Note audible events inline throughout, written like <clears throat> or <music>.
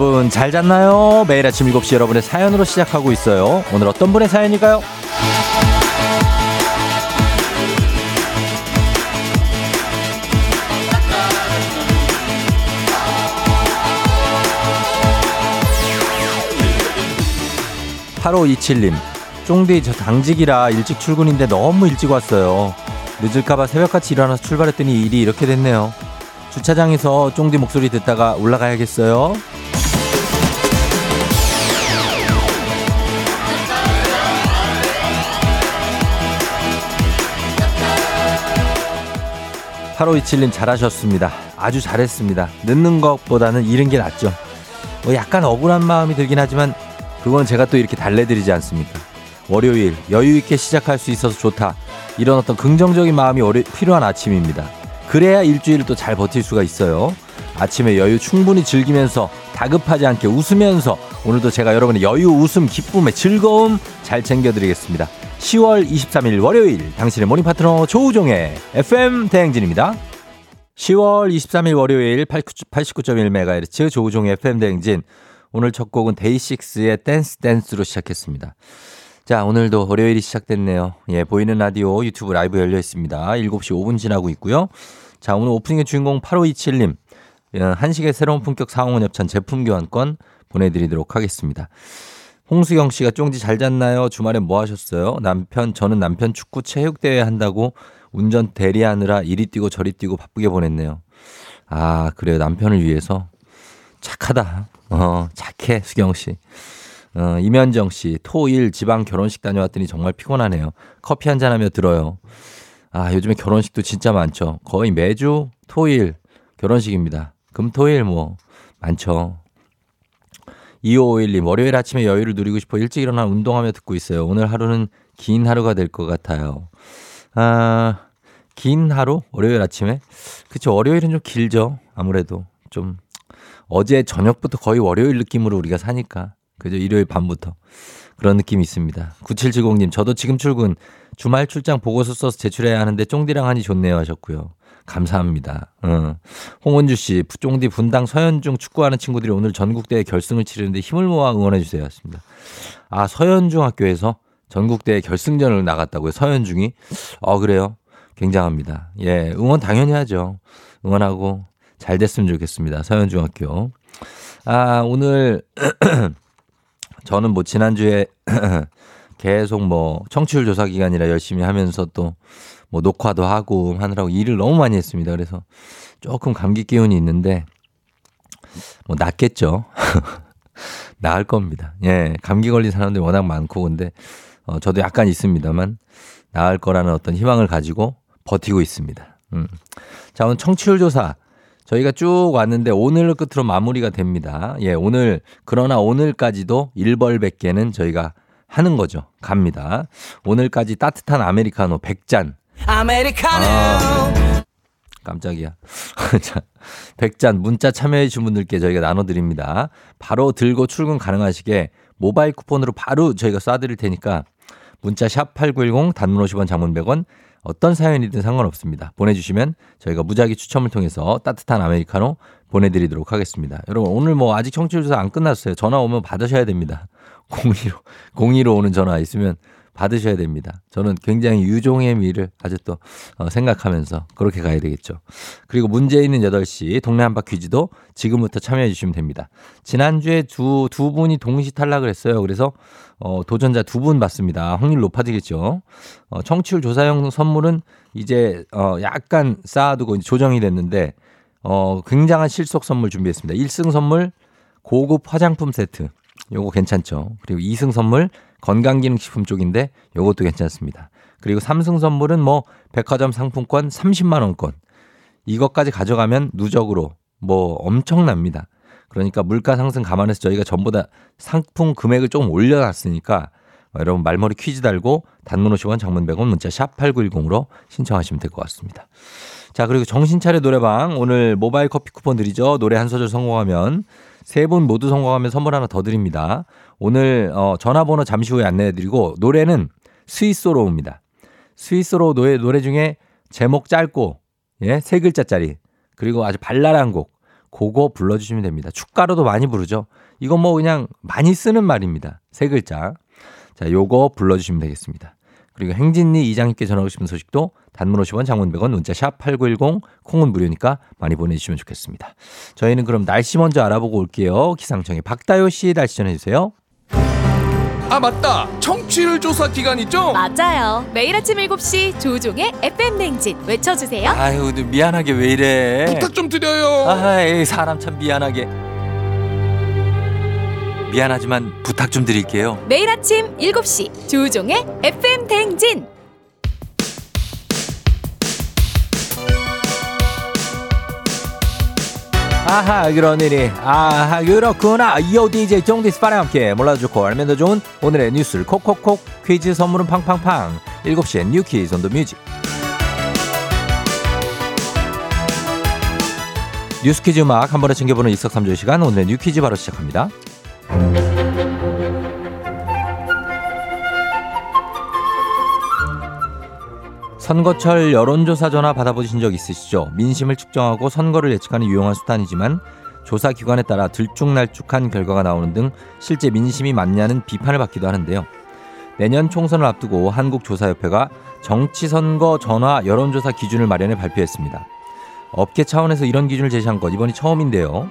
여러분 잘 잤나요? 매일 아침 7시 여러분의 사연으로 시작하고 있어요. 오늘 어떤 분의 사연일까요? 8527님, 쫑디 저 당직이라 일찍 출근인데 너무 일찍 왔어요. 늦을까봐 새벽같이 일어나서 출발했더니 일이 이렇게 됐네요. 주차장에서 쫑디 목소리 듣다가 올라가야겠어요. (8527님) 잘하셨습니다. 아주 잘했습니다. 늦는 것보다는 이른 게 낫죠. 뭐 약간 억울한 마음이 들긴 하지만 그건 제가 또 이렇게 달래드리지 않습니까 월요일 여유 있게 시작할 수 있어서 좋다. 이런 어떤 긍정적인 마음이 필요한 아침입니다. 그래야 일주일을 또 잘 버틸 수가 있어요. 아침에 여유 충분히 즐기면서 다급하지 않게 웃으면서 오늘도 제가 여러분의 여유, 웃음, 기쁨의 즐거움 잘 챙겨드리겠습니다. 10월 23일 월요일 당신의 morning 파트너 조우종의 FM 대행진입니다. 10월 23일 월요일 89.1MHz 조우종의 FM 대행진 오늘 첫 곡은 데이식스의 Dance Dance로 시작했습니다. 자, 오늘도 월요일이 시작됐네요. 예, 보이는 라디오 유튜브 라이브 열려 있습니다. 7시 5분 지나고 있고요. 자, 오늘 오프닝의 주인공 8527님. 예, 한식의 새로운 품격 상홍원 협찬 제품 교환권 보내드리도록 하겠습니다. 홍수경 씨가 쫑지 잘 잤나요? 주말에 뭐 하셨어요? 남편, 저는 남편 축구 체육 대회 한다고 운전 대리하느라 이리 뛰고 저리 뛰고 바쁘게 보냈네요. 아, 그래요. 남편을 위해서. 착하다. 어, 착해, 수경 씨. 어, 이면정 씨, 토일 지방 결혼식 다녀왔더니 정말 피곤하네요. 커피 한잔 하며 들어요. 아, 요즘에 결혼식도 진짜 많죠. 거의 매주 토일 결혼식입니다. 금, 토, 일 뭐, 많죠. 2551님, 월요일 아침에 여유를 누리고 싶어 일찍 일어나 운동하며 듣고 있어요. 오늘 하루는 긴 하루가 될 것 같아요. 아, 긴 하루? 월요일 아침에? 그쵸, 월요일은 좀 길죠. 아무래도. 좀, 어제 저녁부터 거의 월요일 느낌으로 우리가 사니까. 그죠? 일요일 밤부터. 그런 느낌이 있습니다. 9770님, 저도 지금 출근, 주말 출장 보고서 써서 제출해야 하는데 쫑디랑 하니 좋네요 하셨고요. 감사합니다. 어. 홍원주 씨, 쫑디 분당 서현중 축구하는 친구들이 오늘 전국대회 결승을 치르는데 힘을 모아 응원해 주세요 하습니다 아, 서현중 학교에서 전국대회 결승전을 나갔다고요. 서현중이. 어, 그래요. 굉장합니다. 예, 응원 당연히 하죠. 응원하고 잘 됐으면 좋겠습니다. 서현중 학교. 아, 오늘 <clears throat> 저는 뭐 지난주에 <clears throat> 계속 뭐 청취율 조사 기간이라 열심히 하면서 또 뭐 녹화도 하고 하느라고 일을 너무 많이 했습니다. 그래서 조금 감기 기운이 있는데 뭐 낫겠죠. <laughs> 나을 겁니다. 예, 감기 걸린 사람들이 워낙 많고 근데 어, 저도 약간 있습니다만 나을 거라는 어떤 희망을 가지고 버티고 있습니다. 음. 자, 오늘 청취율 조사 저희가 쭉 왔는데 오늘 끝으로 마무리가 됩니다. 예, 오늘 그러나 오늘까지도 1벌100개는 저희가 하는 거죠. 갑니다. 오늘까지 따뜻한 아메리카노 100잔. 아메리카노. 아, 깜짝이야. <laughs> 자, 100잔 문자 참여해 주신 분들께 저희가 나눠 드립니다. 바로 들고 출근 가능하시게 모바일 쿠폰으로 바로 저희가 쏴 드릴 테니까 문자 샵 8910 단문 50원 장문 100원 어떤 사연이든 상관없습니다. 보내주시면 저희가 무작위 추첨을 통해서 따뜻한 아메리카노 보내드리도록 하겠습니다. 여러분 오늘 뭐 아직 청취율 조사 안 끝났어요. 전화 오면 받으셔야 됩니다. 02로 02로 오는 전화 있으면 받으셔야 됩니다. 저는 굉장히 유종의 미를 아주 또 어, 생각하면서 그렇게 가야 되겠죠. 그리고 문제 있는 8시 동네 한바 퀴즈도 지금부터 참여해 주시면 됩니다. 지난주에 두, 두 분이 동시 탈락을 했어요. 그래서 어, 도전자 두 분 받습니다. 확률 높아지겠죠. 어, 청취율 조사용 선물은 이제 어, 약간 쌓아두고 조정이 됐는데 어, 굉장한 실속 선물 준비했습니다. 1승 선물 고급 화장품 세트. 요거 괜찮죠. 그리고 2승 선물 건강기능식품 쪽인데 요것도 괜찮습니다. 그리고 3승 선물은 뭐 백화점 상품권 30만 원권. 이것까지 가져가면 누적으로 뭐 엄청납니다. 그러니까 물가 상승 감안해서 저희가 전보다 상품 금액을 좀 올려놨으니까 여러분 말머리 퀴즈 달고 단문 50원 장문 100원 문자 샵 8910으로 신청하시면 될 것 같습니다. 자, 그리고 정신차려 노래방 오늘 모바일 커피 쿠폰 드리죠. 노래 한 소절 성공하면 세 분 모두 성공하면 선물 하나 더 드립니다. 오늘 어, 전화번호 잠시 후에 안내해 드리고 노래는 스위스로입니다. 스위스로 노래 노래 중에 제목 짧고 예, 세 글자짜리 그리고 아주 발랄한 곡 그거 불러주시면 됩니다. 축가로도 많이 부르죠. 이건 뭐 그냥 많이 쓰는 말입니다. 세 글자. 자, 요거 불러주시면 되겠습니다. 그리고 행진리 이장님께 전하고 싶은 소식도 단문 50원 장문 100원 문자 샵 8910 콩은 무료니까 많이 보내주시면 좋겠습니다. 저희는 그럼 날씨 먼저 알아보고 올게요. 기상청의 박다요 씨 날씨 전해주세요. 아 맞다 청취율 조사 기간 있죠? 맞아요. 매일 아침 7시 조종의 FM 냉진 외쳐주세요. 아유 미안하게 왜 이래. 부탁 좀 드려요 아이 사람 참 미안하게. 미안하지만 부탁 좀 드릴게요. 매일 아침 7시 조종의 FM 냉진. 아하 그런 일이. 아하 그렇구나. 이오 DJ 종디스 파랑 함께 몰라도 좋고 알면 더 좋은 오늘의 뉴스를 콕콕콕 퀴즈 선물은 팡팡팡. 7시엔 뉴 퀴즈 on the music. 뉴스 퀴즈 음악 한 번에 챙겨보는 일석삼조의 시간 오늘의 뉴 퀴즈 바로 시작합니다 선거철 여론조사 전화 받아보신 적 있으시죠? 민심을 측정하고 선거를 예측하는 유용한 수단이지만 조사 기관에 따라 들쭉날쭉한 결과가 나오는 등 실제 민심이 맞냐는 비판을 받기도 하는데요. 내년 총선을 앞두고 한국조사협회가 정치선거 전화 여론조사 기준을 마련해 발표했습니다. 업계 차원에서 이런 기준을 제시한 것 이번이 처음인데요.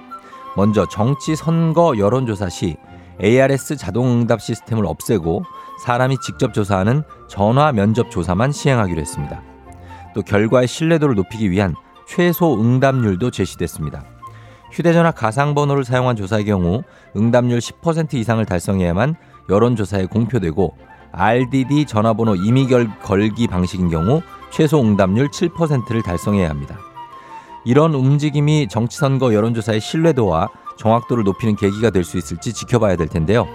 먼저 정치선거 여론조사 시 ARS 자동응답 시스템을 없애고 사람이 직접 조사하는 전화 면접 조사만 시행하기로 했습니다. 또 결과의 신뢰도를 높이기 위한 최소 응답률도 제시됐습니다. 휴대전화 가상번호를 사용한 조사의 경우 응답률 10% 이상을 달성해야만 여론조사에 공표되고 RDD 전화번호 임의 걸기 방식인 경우 최소 응답률 7%를 달성해야 합니다. 이런 움직임이 정치선거 여론조사의 신뢰도와 정확도를 높이는 계기가 될 수 있을지 지켜봐야 될 텐데요.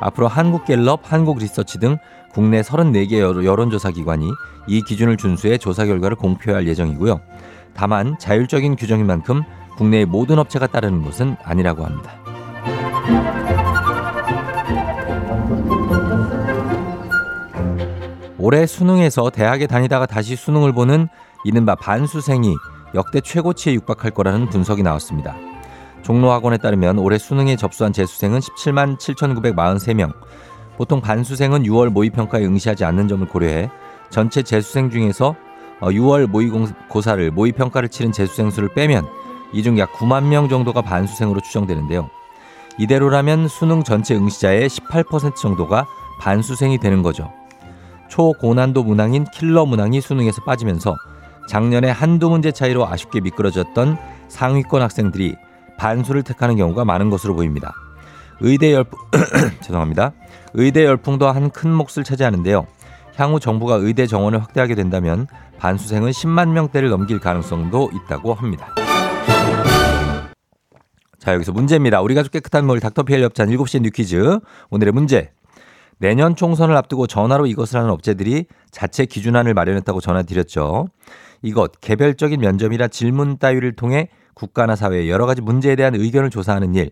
앞으로 한국갤럽, 한국리서치 등 국내 34개 여론조사 기관이 이 기준을 준수해 조사 결과를 공표할 예정이고요. 다만 자율적인 규정인 만큼 국내의 모든 업체가 따르는 것은 아니라고 합니다. 올해 수능에서 대학에 다니다가 다시 수능을 보는 이른바 반수생이 역대 최고치에 육박할 거라는 분석이 나왔습니다. 종로학원에 따르면 올해 수능에 접수한 재수생은 17만 7,943명. 보통 반수생은 6월 모의평가에 응시하지 않는 점을 고려해 전체 재수생 중에서 6월 어, 모의고사를 모의평가를 치른 재수생 수를 빼면 이중 약 9만 명 정도가 반수생으로 추정되는데요. 이대로라면 수능 전체 응시자의 18% 정도가 반수생이 되는 거죠. 초고난도 문항인 킬러 문항이 수능에서 빠지면서 작년에 한두 문제 차이로 아쉽게 미끄러졌던 상위권 학생들이 반수를 택하는 경우가 많은 것으로 보입니다. 의대 열풍 <clears throat> 죄송합니다. 의대 열풍도 한 큰 몫을 차지하는데요. 향후 정부가 의대 정원을 확대하게 된다면 반수생은 10만 명대를 넘길 가능성도 있다고 합니다. 자, 여기서 문제입니다. 우리 가족 깨끗한 물 닥터피엘 협찬 7시 뉴퀴즈. 오늘의 문제. 내년 총선을 앞두고 전화로 이것을 하는 업체들이 자체 기준안을 마련했다고 전화드렸죠. 이것 개별적인 면접이나 질문 따위를 통해 국가나 사회의 여러 가지 문제에 대한 의견을 조사하는 일.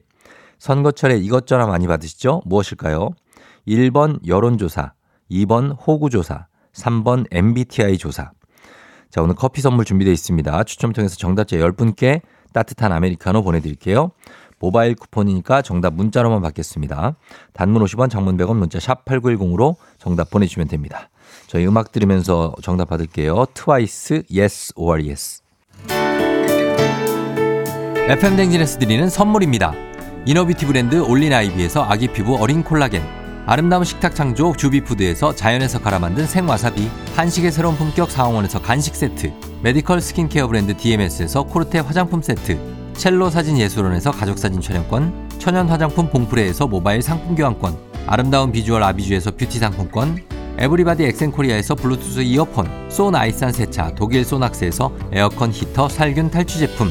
선거철에 이것저것 많이 받으시죠? 무엇일까요? 1번 여론조사, 2번 호구조사, 3번 MBTI 조사. 자, 오늘 커피 선물 준비되어 있습니다. 추첨 통해서 정답자 10분께 따뜻한 아메리카노 보내드릴게요. 모바일 쿠폰이니까 정답 문자로만 받겠습니다. 단문 50원, 장문 100원, 문자 샵 8910으로 정답 보내주시면 됩니다. 저희 음악 들으면서 정답 받을게요. 트와이스, yes or yes. FM 대행진에서 드리는 선물입니다. inner beauty 브랜드 올린 아이비에서 아기 피부 어린 콜라겐 아름다운 식탁 창조 주비푸드에서 자연에서 갈아 만든 생와사비 한식의 새로운 품격 상황원에서 간식 세트 medical skincare 브랜드 DMS에서 코르테 화장품 세트 첼로 사진 예술원에서 가족사진 촬영권 천연 화장품 봉프레에서 모바일 상품 교환권 아름다운 비주얼 아비주에서 뷰티 상품권 에브리바디 엑센코리아에서 블루투스 이어폰 소 나이산 세차 독일 소낙스에서 에어컨 히터 살균 탈취 제품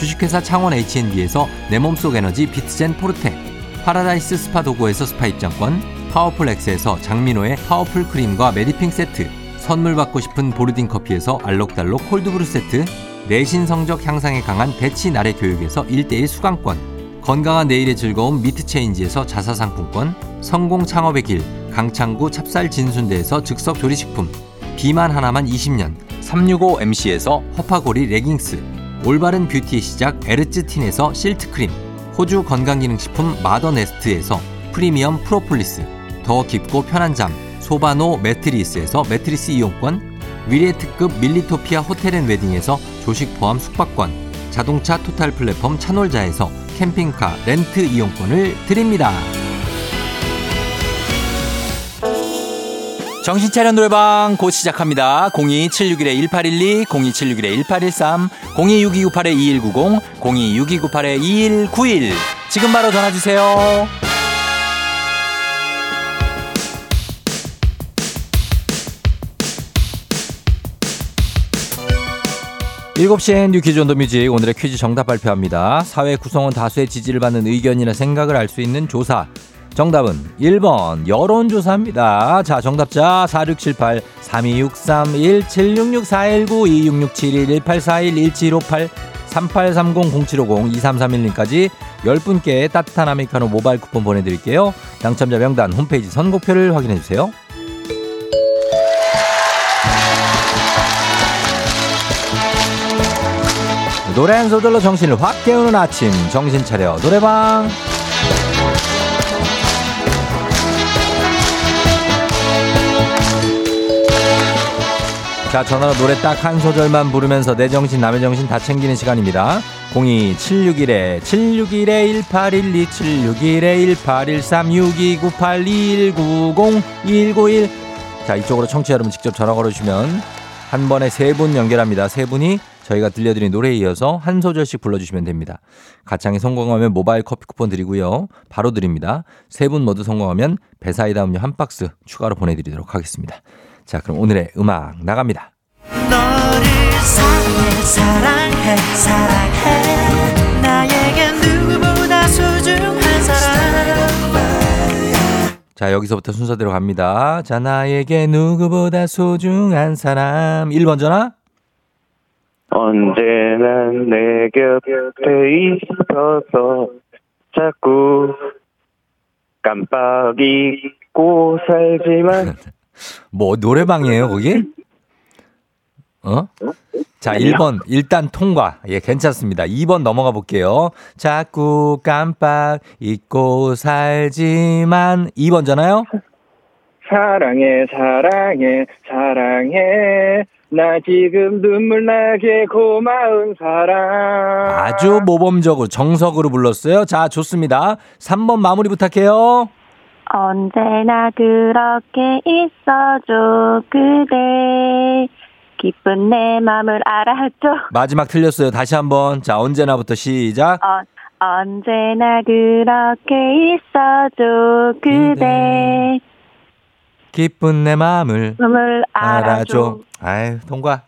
주식회사 창원 H&B에서 내 몸속 에너지 비트젠 포르테 파라다이스 스파 도고에서 스파 입장권, 파워풀 엑스에서 장민호의 파워풀 크림과 메디핑 세트, 선물 받고 싶은 보르딘 커피에서 알록달록 콜드브루 세트, 내신 성적 향상에 강한 배치 나래 교육에서 1대1 수강권, 건강한 내일의 즐거움 미트체인지에서 자사상품권, 성공 창업의 길 강창구 찹쌀 진순대에서 즉석 조리식품, 비만 하나만 20년 365MC에서 허파고리 레깅스, 올바른 뷰티의 시작 에르쯔틴에서 실트 크림, 호주 건강기능식품 마더네스트에서 프리미엄 프로폴리스, 더 깊고 편한 잠 소바노 매트리스에서 매트리스 이용권, 위례 특급 밀리토피아 호텔앤웨딩에서 조식 포함 숙박권, 자동차 토탈 플랫폼 차놀자에서 캠핑카 렌트 이용권을 드립니다. 정신차려 노래방 곧 시작합니다. 02761-1812, 02761-1813, 026298-2190, 026298-2191. 지금 바로 전화주세요. 7시엔 New Quiz on the Music 오늘의 퀴즈 정답 발표합니다. 사회 구성원 다수의 지지를 받는 의견이나 생각을 알 수 있는 조사. 정답은 1번 여론조사입니다. 자 정답자 4678 3263 1766 419 2667 1841 1758 3830 0750 2331님까지 10분께 따뜻한 아메리카노 모바일 쿠폰 보내드릴게요. 당첨자 명단 홈페이지 선곡표를 확인해주세요. 노래 한 소절로 정신을 확 깨우는 아침 정신 차려 노래방 자 전화로 노래 딱 한 소절만 부르면서 내 정신 남의 정신 다 챙기는 시간입니다 02-761에 761에 1812 761에 1813 6298 2190 2191 자 이쪽으로 청취자 여러분 직접 전화 걸어 주시면 한 번에 세 분 연결합니다 세 분이 저희가 들려드린 노래에 이어서 한 소절씩 불러주시면 됩니다. 가창에 성공하면 모바일 커피 쿠폰 드리고요. 바로 드립니다. 세 분 모두 성공하면 배사이다 음료 한 박스 추가로 보내드리도록 하겠습니다. 자, 그럼 오늘의 음악 나갑니다. 너를 사랑해, 사랑해, 나에게 누구보다 소중한 사람. 자, 여기서부터 순서대로 갑니다. 자, 나에게 누구보다 소중한 사람. 1번 전화. 언제나 내 곁에 있어서 자꾸 깜빡 잊고 살지만 <laughs> 뭐 노래방이에요 거기? 어? 자, 1번 일단 통과. 예, 괜찮습니다. 2번 넘어가 볼게요. 자꾸 깜빡 잊고 살지만 2번잖아요? 사랑해 사랑해 사랑해 나 지금 눈물 나게 고마운 사람. 아주 모범적으로 정석으로 불렀어요. 자, 좋습니다. 3번 마무리 부탁해요. 언제나 그렇게 있어줘 그대 기쁜 내 맘을 알아줘 <laughs> 마지막 틀렸어요. 다시 한번. 자, 언제나부터 시작. 어, 언제나 그렇게 있어줘 그대 기쁜 내 마음을 맘을 알아줘. 알아줘. 아유, 통과.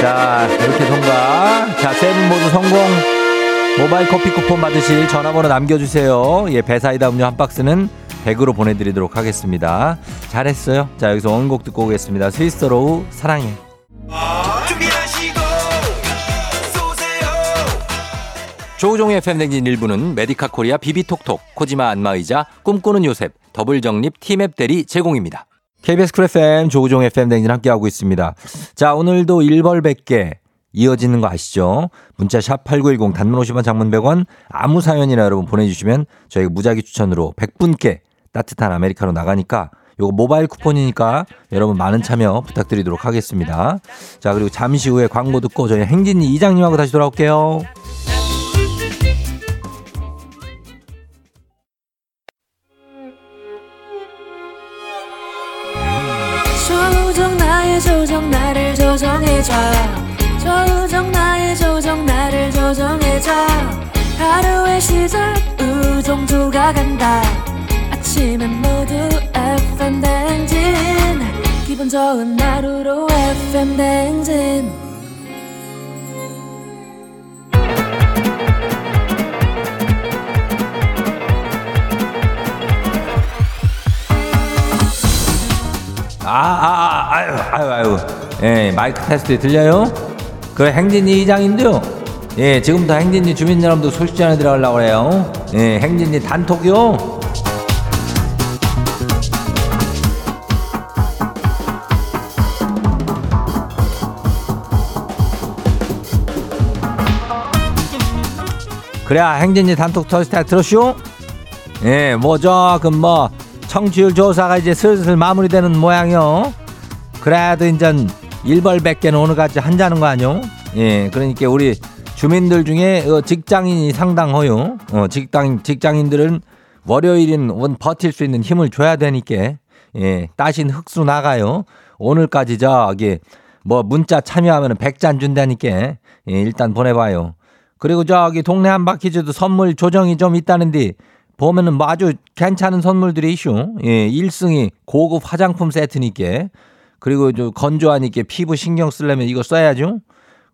자, 이렇게 통과. 자, 세 분 모두 성공. 모바일 커피 쿠폰 받으실 전화번호 남겨주세요. 예, 배사이다 음료 한 박스는 100으로 보내드리도록 하겠습니다. 잘했어요. 자, 여기서 원곡 듣고 오겠습니다. 스위스로우 사랑해. 조우종의 FM대행진 1부는 메디카 코리아 비비톡톡, 코지마 안마의자, 꿈꾸는 요셉, 더블정립 티맵 대리 제공입니다. KBS 쿨 FM 조우종 FM대행진 함께하고 있습니다. 자, 오늘도 1벌 100개 이어지는 거 아시죠? 문자 샵 8910 단문 50원 장문 100원 아무 사연이나 여러분 보내주시면 저희가 무작위 추첨으로 100분께 따뜻한 아메리카노 나가니까 요거 모바일 쿠폰이니까 여러분 많은 참여 부탁드리도록 하겠습니다. 자, 그리고 잠시 후에 광고 듣고 저희 행진이 이장님하고 다시 돌아올게요. 조정 나의 조정 나를 조정해줘 조정 나의 조정 나를 조정해줘 하루의 시절 우정조가 간다 아침엔 모두 FM 댕진 기분 좋은 하루로 FM 댕진 아, 아, 아, 아유, 아유, 아유. 예, 마이크 테스트 들려요? 그 행진이 이장인데요. 예, 지금부터 행진이 주민 여러분들 소식 전해드리려고 그래요. 예, 행진이 단톡이요. 그래야 행진이 단톡 터스트 들었슈? 예, 뭐, 저, 그, 뭐, 청취율 조사가 이제 슬슬 마무리되는 모양이요. 그래도 인전 일벌백개는 오늘까지 한자는 거 아니요? 예, 그러니까 우리 주민들 중에 어, 직장인이 상당허요. 어, 직장, 직장인들은 월요일인 원 버틸 수 있는 힘을 줘야 되니까, 예, 따신 흑수 나가요. 오늘까지 저기, 뭐, 문자 참여하면 백잔 준다니까, 예, 일단 보내봐요. 그리고 저기 동네 한바퀴즈도 선물 조정이 좀 있다는데 보면은 뭐 아주 괜찮은 선물들이 이슈. 예, 1승이 고급 화장품 세트니까. 그리고 저 건조하니까 피부 신경 쓰려면 이거 써야죠.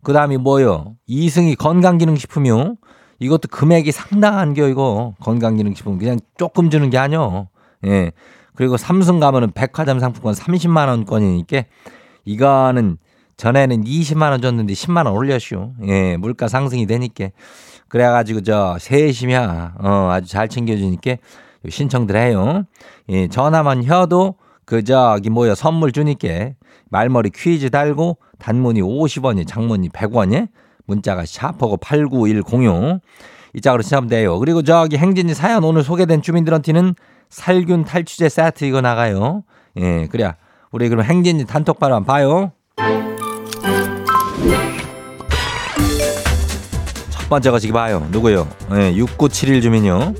그 다음이 뭐요? 2승이 건강기능식품이요. 이것도 금액이 상당한 게 이거 건강기능식품 그냥 조금 주는 게 아니요. 예. 그리고 3승 가면은 백화점 상품권 30만 원권이니까 이거는 전에는 20만 원 줬는데 10만 원 올렸슈. 예, 물가 상승이 되니까. 그래가지고 저 세심이야. 어, 아주 잘 챙겨주니까 신청들 해요. 예, 전화만 혀도 그 저기 뭐야 선물 주니까 말머리 퀴즈 달고 단문이 50원이 장문이 100원이 문자가 샤퍼고 89106 이 짝으로 시작하면 돼요. 그리고 저기 행진이 사연 오늘 소개된 주민들한테는 살균 탈취제 세트 이거 나가요. 예, 그래. 우리 그럼 행진이 단톡방 한번 봐요. 첫 번째 거시기 봐요. 누구요? 예, 6971 주민요.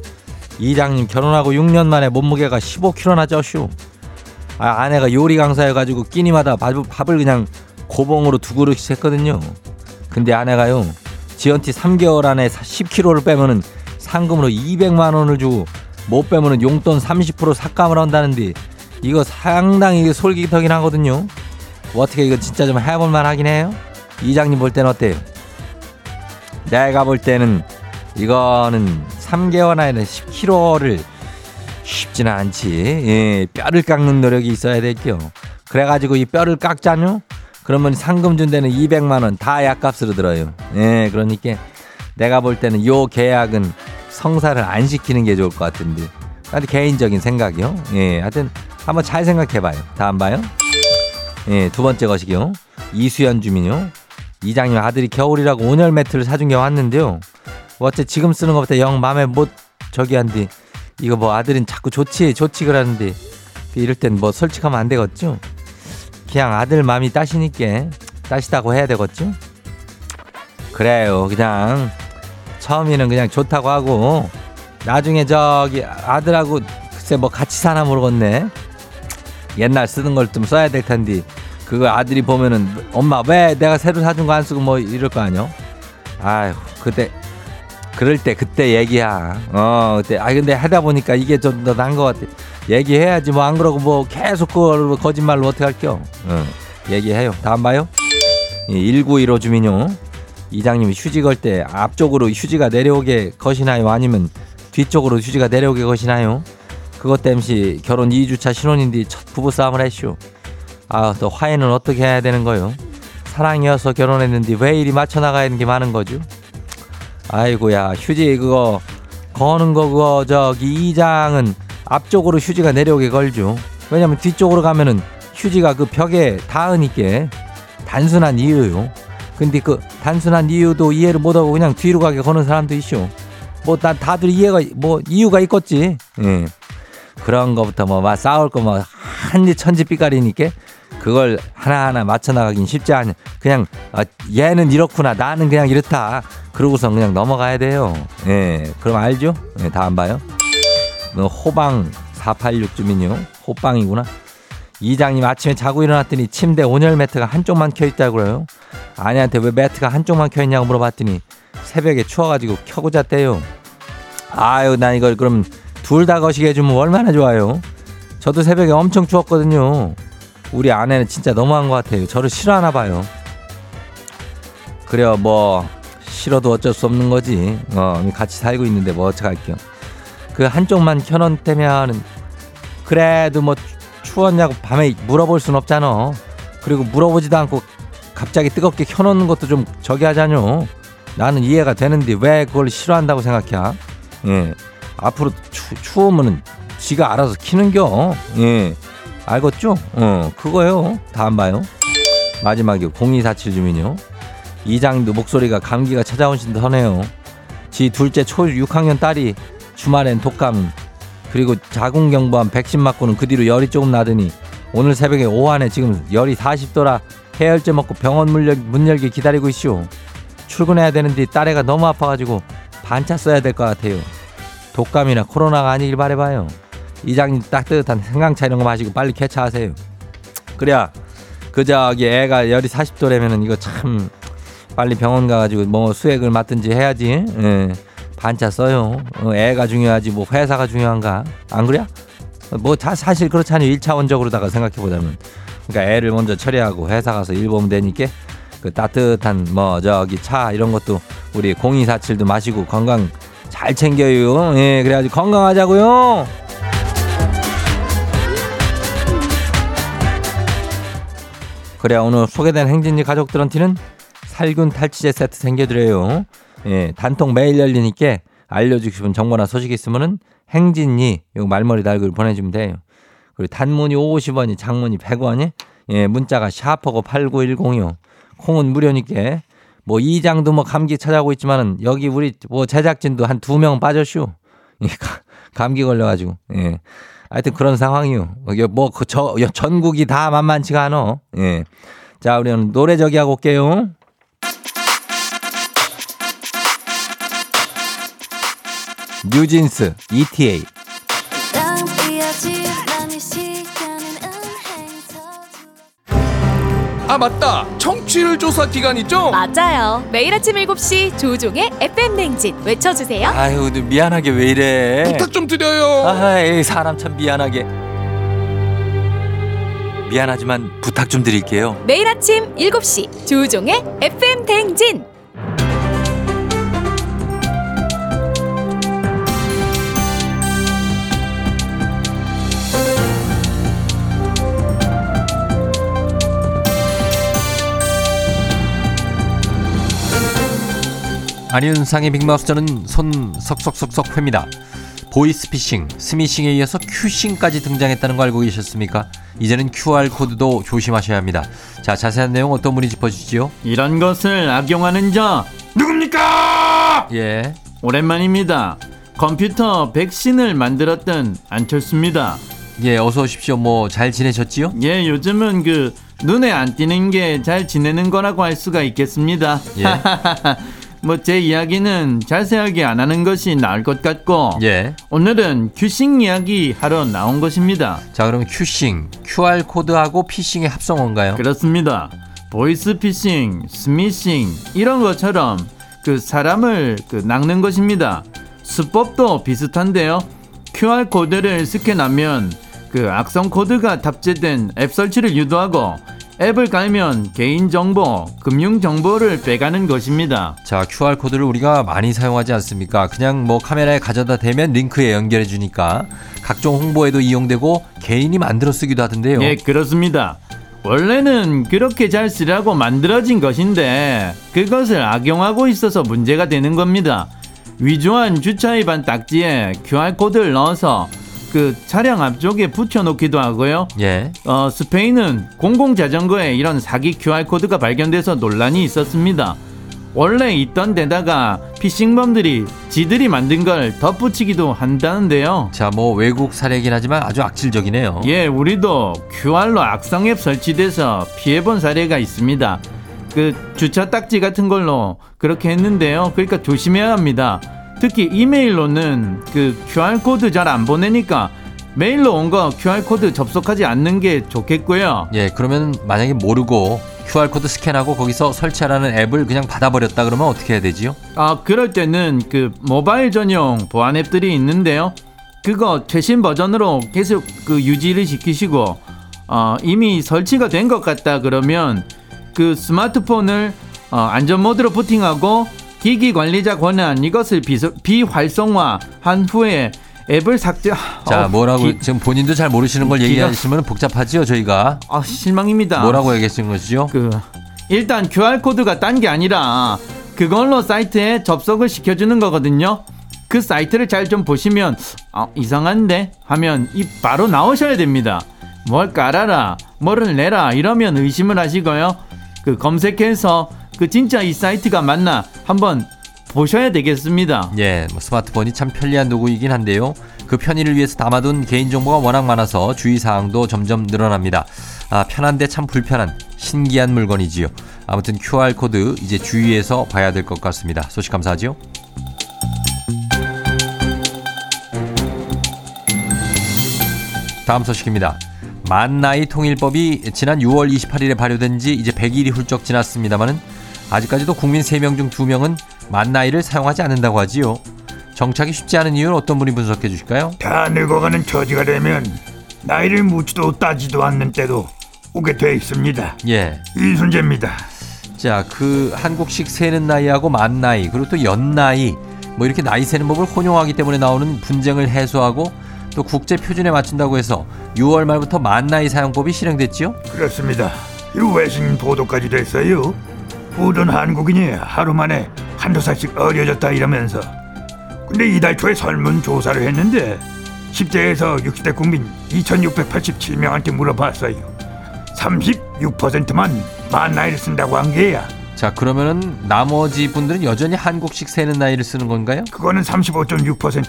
이장님 결혼하고 6년 만에 몸무게가 15kg나 쪘슈. 아, 아내가 요리 강사여가지고 끼니마다 밥을, 밥을 그냥 고봉으로 두 그릇씩 했거든요. 근데 아내가요. 지연티 3개월 안에 10kg를 빼면은 상금으로 200만 원을 주고 못 빼면은 용돈 30% 삭감을 한다는데 이거 상당히 솔깃하긴 하거든요. 뭐 어떻게 이거 진짜 좀 해볼 만하긴 해요. 이장님 볼 때는 어때요? 내가 볼 때는 이거는 3개월 안에 10kg를 쉽지는 않지. 예, 뼈를 깎는 노력이 있어야 될게요. 그래가지고 이 뼈를 깎자뇨? 그러면 상금 준 데는 200만 원 다 약값으로 들어요. 예, 그러니까 내가 볼 때는 요 계약은 성사를 안 시키는 게 좋을 것 같은데. 나도 개인적인 생각이요. 예, 하여튼 한번 잘 생각해봐요. 다음 봐요. 예, 두 번째 것이요. 이수연 주민요. 이장님 아들이 겨울이라고 온열 매트를 사준 게 왔는데요. 뭐 어째 지금 쓰는 것보다 영 마음에 못 저기 한디 이거 뭐 아들은 자꾸 좋지 좋지 그러는데 이럴 땐 뭐 솔직하면 안 되겠죠? 그냥 아들 마음이 따시니까 따시다고 해야 되겠죠? 그래요 그냥 처음에는 그냥 좋다고 하고 나중에 저기 아들하고 글쎄 뭐 같이 사나 모르겠네 옛날 쓰는 걸 좀 써야 될 텐데 그거 아들이 보면은 엄마 왜 내가 새로 사준 거 안 쓰고 뭐 이럴 거 아니요? 아휴 그때 그럴 때 그때 얘기야. 어 그때 아 근데 하다 보니까 이게 좀더 나은 것 같아. 얘기해야지 뭐 안 그러고 뭐 계속 그걸 거짓말로 어떻게 할게요? 어, 얘기해요. 다음 봐요. 1915 주민요. 이장님이 휴지 걸 때 앞쪽으로 휴지가 내려오게 거시나요? 아니면 뒤쪽으로 휴지가 내려오게 거시나요? 그것 땜시 결혼 2주차 신혼인데 첫 부부싸움을 했쇼. 아, 또 화해는 어떻게 해야 되는 거요? 사랑이어서 결혼했는데 왜 이리 맞춰 나가야 하는 게 많은 거죠? 아이고야, 휴지 그거 거는 거 그거 저기 이장은 앞쪽으로 휴지가 내려오게 걸죠. 왜냐면 뒤쪽으로 가면은 휴지가 그 벽에 닿으니까 단순한 이유요. 근데 그 단순한 이유도 이해를 못하고 그냥 뒤로 가게 거는 사람도 있쇼. 뭐 다, 다들 이해가 뭐 이유가 있겠지. 예. 그런 거부터 뭐 싸울 거뭐 한지 천지 삐까리니까 그걸 하나하나 맞춰 나가긴 쉽지 않아. 그냥 아, 얘는 이렇구나. 나는 그냥 이렇다. 그러고서 그냥 넘어가야 돼요. 예. 그럼 알죠? 예, 다음 봐요. 너 호방 486 주민요. 호빵이구나. 이장님 아침에 자고 일어났더니 침대 온열 매트가 한쪽만 켜 있다고 그래요. 아내한테 왜 매트가 한쪽만 켜 있냐고 물어봤더니 새벽에 추워가지고 켜고 잤대요. 아유, 난 이걸 그럼 둘 다 거시게 해주면 얼마나 좋아요. 저도 새벽에 엄청 추웠거든요. 우리 아내는 진짜 너무한 것 같아요. 저를 싫어하나 봐요. 그래요, 뭐 싫어도 어쩔 수 없는 거지. 어, 같이 살고 있는데 뭐 어떡할게요. 그 한쪽만 켜놓다면은 그래도 뭐 추웠냐고 밤에 물어볼 순 없잖아. 그리고 물어보지도 않고 갑자기 뜨겁게 켜놓는 것도 좀 저기 하자뇨. 나는 이해가 되는데 왜 그걸 싫어한다고 생각해? 예. 앞으로 추, 추우면은 지가 알아서 키는겨. 예. 알겠죠? 어, 그거요. 다안 봐요. 마지막에 0247 주민요. 이장도 목소리가 감기가 찾아오신 듯 하네요. 지 둘째 초 6학년 딸이 주말엔 독감 그리고 자궁경부암 백신 맞고는 그 뒤로 열이 조금 나더니 오늘 새벽에 오한에 지금 열이 40도라 해열제 먹고 병원 문, 열, 문 열기 기다리고 있쇼. 출근해야 되는데 딸애가 너무 아파가지고 반차 써야 될 것 같아요. 독감이나 코로나가 아니길 바래봐요. 이장님 따뜻한 생강차 이런 거 마시고 빨리 쾌차하세요. 그래야 그 저기 애가 열이 40도라면은 이거 참 빨리 병원 가가지고 뭐 수액을 맞든지 해야지. 예. 반차 써요. 어, 애가 중요하지 뭐 회사가 중요한가? 안 그래? 뭐 다 사실 그렇잖아요. 1차원적으로다가 생각해 보자면. 그러니까 애를 먼저 처리하고 회사 가서 일 보면 되니까 그 따뜻한 뭐 저기 차 이런 것도 우리 0247도 마시고 건강 잘 챙겨요. 예, 그래가지고 건강하자고요. 그래 오늘 소개된 행진이 가족들한테는 살균 탈취제 세트 챙겨드려요. 예, 단통 매일 열리니까 알려주고 싶은 정보나 소식 있으면은 행진이 요 말머리 달고 보내주면 돼요. 그리고 단문이 50원이 장문이 100원이 예, 문자가 샤퍼고 8910이요. 콩은 무료니까 뭐 이장도 뭐 감기 찾아오고 있지만은 여기 우리 뭐 제작진도 한 두 명 빠졌슈. 예, 감기 걸려가지고 예. 하여튼 그런 상황이요. 여기 뭐그 저 전국이 다 만만치가 않어. 예. 자, 우리는 노래 저기 하고 올게요. 뉴진스 ETA 아 맞다 청취율 조사 기간 있죠? 맞아요. 매일 아침 7시 조종의 FM 냉진 외쳐주세요. 아유 미안하게 왜 이래 부탁 좀 드려요 아이 사람 참 미안하게 미안하지만 부탁 좀 드릴게요 매일 아침 7시 조종의 FM 냉진. 안윤상의 빅마우스 저는 손 석석석석 회입니다 보이스피싱, 스미싱에 이어서 큐싱까지 등장했다는 거 알고 계셨습니까? 이제는 QR코드도 조심하셔야 합니다 자 자세한 내용 어떤 분이 짚어주시죠? 이런 것을 악용하는 자 누굽니까? 예 오랜만입니다. 컴퓨터 백신을 만들었던 안철수입니다. 예, 어서 오십시오. 뭐 잘 지내셨지요? 예, 요즘은 그 눈에 안 띄는 게 잘 지내는 거라고 할 수가 있겠습니다. 예. <laughs> 뭐 제 이야기는 자세하게 안 하는 것이 나을 것 같고 예. 오늘은 큐싱 이야기 하러 나온 것입니다. 자, 그럼 큐싱, QR 코드하고 피싱의 합성어인가요? 그렇습니다. 보이스 피싱, 스미싱 이런 것처럼 그 사람을 그 낚는 것입니다. 수법도 비슷한데요. QR 코드를 스캔하면 그 악성 코드가 탑재된 앱 설치를 유도하고 앱을 깔면 개인 정보, 금융 정보를 빼가는 것입니다. 자, QR 코드를 우리가 많이 사용하지 않습니까? 그냥 뭐 카메라에 가져다 대면 링크에 연결해 주니까 각종 홍보에도 이용되고 개인이 만들어 쓰기도 하던데요. 예, 그렇습니다. 원래는 그렇게 잘 쓰라고 만들어진 것인데 그것을 악용하고 있어서 문제가 되는 겁니다. 위조한 주차 위반 딱지에 QR 코드를 넣어서 그 차량 앞쪽에 붙여놓기도 하고요. 예. 어, 스페인은 공공 자전거에 이런 사기 QR 코드가 발견돼서 논란이 있었습니다. 원래 있던 데다가 피싱범들이 지들이 만든 걸 덧붙이기도 한다는데요. 자, 뭐 외국 사례긴 하지만 아주 악질적이네요. 예, 우리도 QR로 악성 앱 설치돼서 피해본 사례가 있습니다. 그 주차 딱지 같은 걸로 그렇게 했는데요. 그러니까 조심해야 합니다. 특히 이메일로는 그 QR 코드 잘 안 보내니까 메일로 온 거 QR 코드 접속하지 않는 게 좋겠고요. 예, 그러면 만약에 모르고 QR 코드 스캔하고 거기서 설치하라는 앱을 그냥 받아버렸다 그러면 어떻게 해야 되지요? 아, 그럴 때는 그 모바일 전용 보안 앱들이 있는데요. 그거 최신 버전으로 계속 그 유지를 시키시고 어, 이미 설치가 된 것 같다 그러면 그 스마트폰을 어, 안전 모드로 부팅하고 기기 관리자 권한 이것을 비서, 비활성화한 후에 앱을 삭제. 자, 어, 뭐라고 기- 지금 본인도 잘 모르시는 걸 기가- 얘기하시면 복잡하지요, 저희가. 아, 실망입니다. 뭐라고 얘기하시는 것이죠? 그 일단 QR 코드가 딴 게 아니라 그걸로 사이트에 접속을 시켜주는 거거든요. 그 사이트를 잘 좀 보시면 아, 이상한데 하면 이 바로 나오셔야 됩니다. 뭘 깔아라, 뭐를 내라 이러면 의심을 하시고요. 그 검색해서 그 진짜 이 사이트가 맞나 한번 보셔야 되겠습니다. 예, 뭐 스마트폰이 참 편리한 도구이긴 한데요. 그 편의를 위해서 담아둔 개인정보가 워낙 많아서 주의사항도 점점 늘어납니다. 아, 편한데 참 불편한 신기한 물건이지요. 아무튼 QR코드 이제 주의해서 봐야 될 것 같습니다. 소식 감사하지요. 다음 소식입니다. 만 나이 통일법이 지난 6월 28일에 발효된 지 이제 100일이 훌쩍 지났습니다만은 아직까지도 국민 3명 중 2명은 만 나이를 사용하지 않는다고 하지요. 정착이 쉽지 않은 이유는 어떤 분이 분석해 주실까요? 다 늙어가는 처지가 되면 나이를 묻지도 따지도 않는 때도 오게 돼 있습니다. 예. 이순재입니다. 자, 그 한국식 세는 나이하고 만 나이, 그리고 또 연 나이, 뭐 이렇게 나이 세는 법을 혼용하기 때문에 나오는 분쟁을 해소하고 또 국제 표준에 맞춘다고 해서 6월 말부터 만 나이 사용법이 실행됐지요? 그렇습니다. 이 외신 보도까지 됐어요. 보던 한국인이 하루 만에 한두 살씩 어려졌다 이러면서 근데 이달 초에 설문조사를 했는데 10대에서 60대 국민 2687명한테 물어봤어요. 36%만 만 나이를 쓴다고 한 게야. 자, 그러면은 나머지 분들은 여전히 한국식 세는 나이를 쓰는 건가요? 그거는 35.6%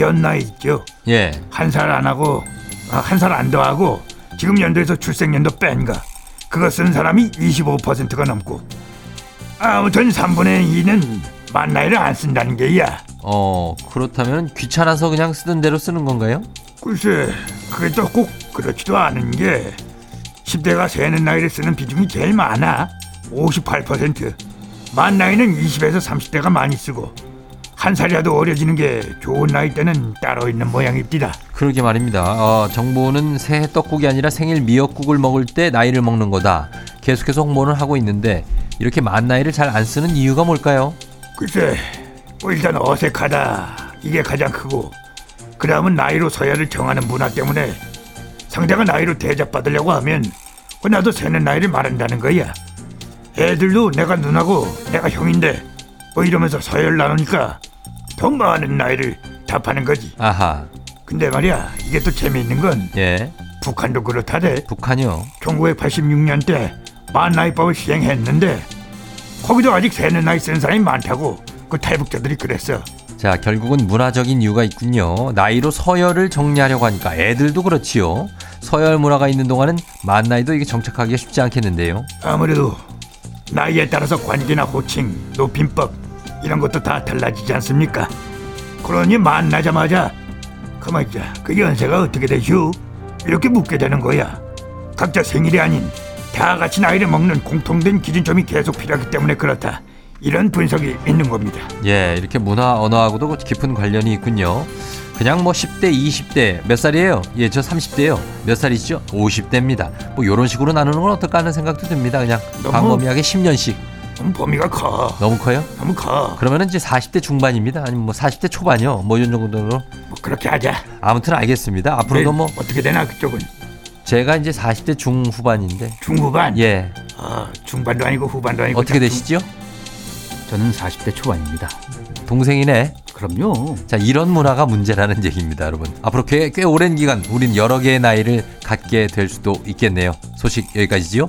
연 나이 있죠. 예. 한 살 안 하고 아, 한살 안 더하고 지금 연도에서 출생연도 뺀가 그거 쓴 사람이 25%가 넘고 아무튼 3분의 2는 만 나이를 안 쓴다는 게야 어, 그렇다면 귀찮아서 그냥 쓰던 대로 쓰는 건가요? 글쎄 그게 또 꼭 그렇지도 않은 게 10대가 세는 나이를 쓰는 비중이 제일 많아 58%만 나이는 20에서 30대가 많이 쓰고 한 살이라도 어려지는 게 좋은 나이 때는 따로 있는 모양입니다 그러게 말입니다. 어, 정보는 새해 떡국이 아니라 생일 미역국을 먹을 때 나이를 먹는 거다. 계속해서 홍보를 하고 있는데 이렇게 만 나이를 잘 안 쓰는 이유가 뭘까요? 글쎄, 뭐 일단 어색하다. 이게 가장 크고, 그 다음은 나이로 서열을 정하는 문화 때문에 상대가 나이로 대접받으려고 하면 그 나도 세는 나이를 말한다는 거야. 애들도 내가 누나고 내가 형인데 뭐 이러면서 서열 나누니까 더 많은 나이를 답하는 거지. 아하, 근데 말이야, 이게 또 재미있는 건 예, 북한도 그렇다대. 북한이요. 1986년 때 만나이법을 시행했는데 거기도 아직 세는 나이 쓰는 사람이 많다고 그 탈북자들이 그랬어. 자, 결국은 문화적인 이유가 있군요. 나이로 서열을 정리하려고 하니까 애들도 그렇지요. 서열 문화가 있는 동안은 만 나이도 이게 정착하기가 쉽지 않겠는데요. 아무래도 나이에 따라서 관계나 호칭, 높임법 이런 것도 다 달라지지 않습니까? 그러니 만나자마자 그만 이자 그 연세가 어떻게 되슈? 이렇게 묻게 되는 거야. 각자 생일이 아닌 다 같이 나이를 먹는 공통된 기준점이 계속 필요하기 때문에 그렇다. 이런 분석이 있는 겁니다. 예, 이렇게 문화 언어하고도 깊은 관련이 있군요. 그냥 뭐 10대, 20대 몇 살이에요? 예, 저 30대요. 몇 살이시죠? 50대입니다. 뭐 이런 식으로 나누는 건 어떨까 하는 생각도 듭니다. 그냥 너무- 광범위하게 10년씩. 너무 범위가 커. 너무 커요? 너무 커. 그러면은 이제 40대 중반입니다. 아니면 뭐 40대 초반이요. 뭐 이런 정도로. 뭐 그렇게 하자. 아무튼 알겠습니다. 앞으로도 네, 뭐 어떻게 되나 그쪽은 제가 이제 40대 중후반인데. 중후반. 예. 아, 중반도 아니고 후반도 아니고 어떻게 딱 되시죠? 저는 40대 초반입니다. 동생이네. 그럼요. 자, 이런 문화가 문제라는 얘기입니다, 여러분. 앞으로 꽤, 꽤 오랜 기간 우린 여러 개의 나이를 갖게 될 수도 있겠네요. 소식 여기까지지요?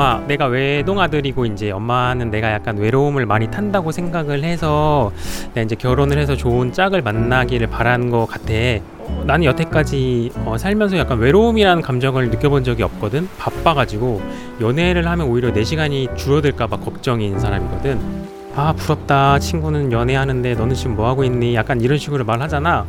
엄마, 내가 외동아들이고 이제 엄마는 내가 약간 외로움을 많이 탄다고 생각을 해서 내가 이제 결혼을 해서 좋은 짝을 만나기를 바라는 것 같아. 어, 나는 여태까지 어, 살면서 약간 외로움이라는 감정을 느껴본 적이 없거든. 바빠가지고 연애를 하면 오히려 내 시간이 줄어들까봐 걱정인 사람이거든. 아 부럽다 친구는 연애하는데 너는 지금 뭐 하고 있니 약간 이런 식으로 말하잖아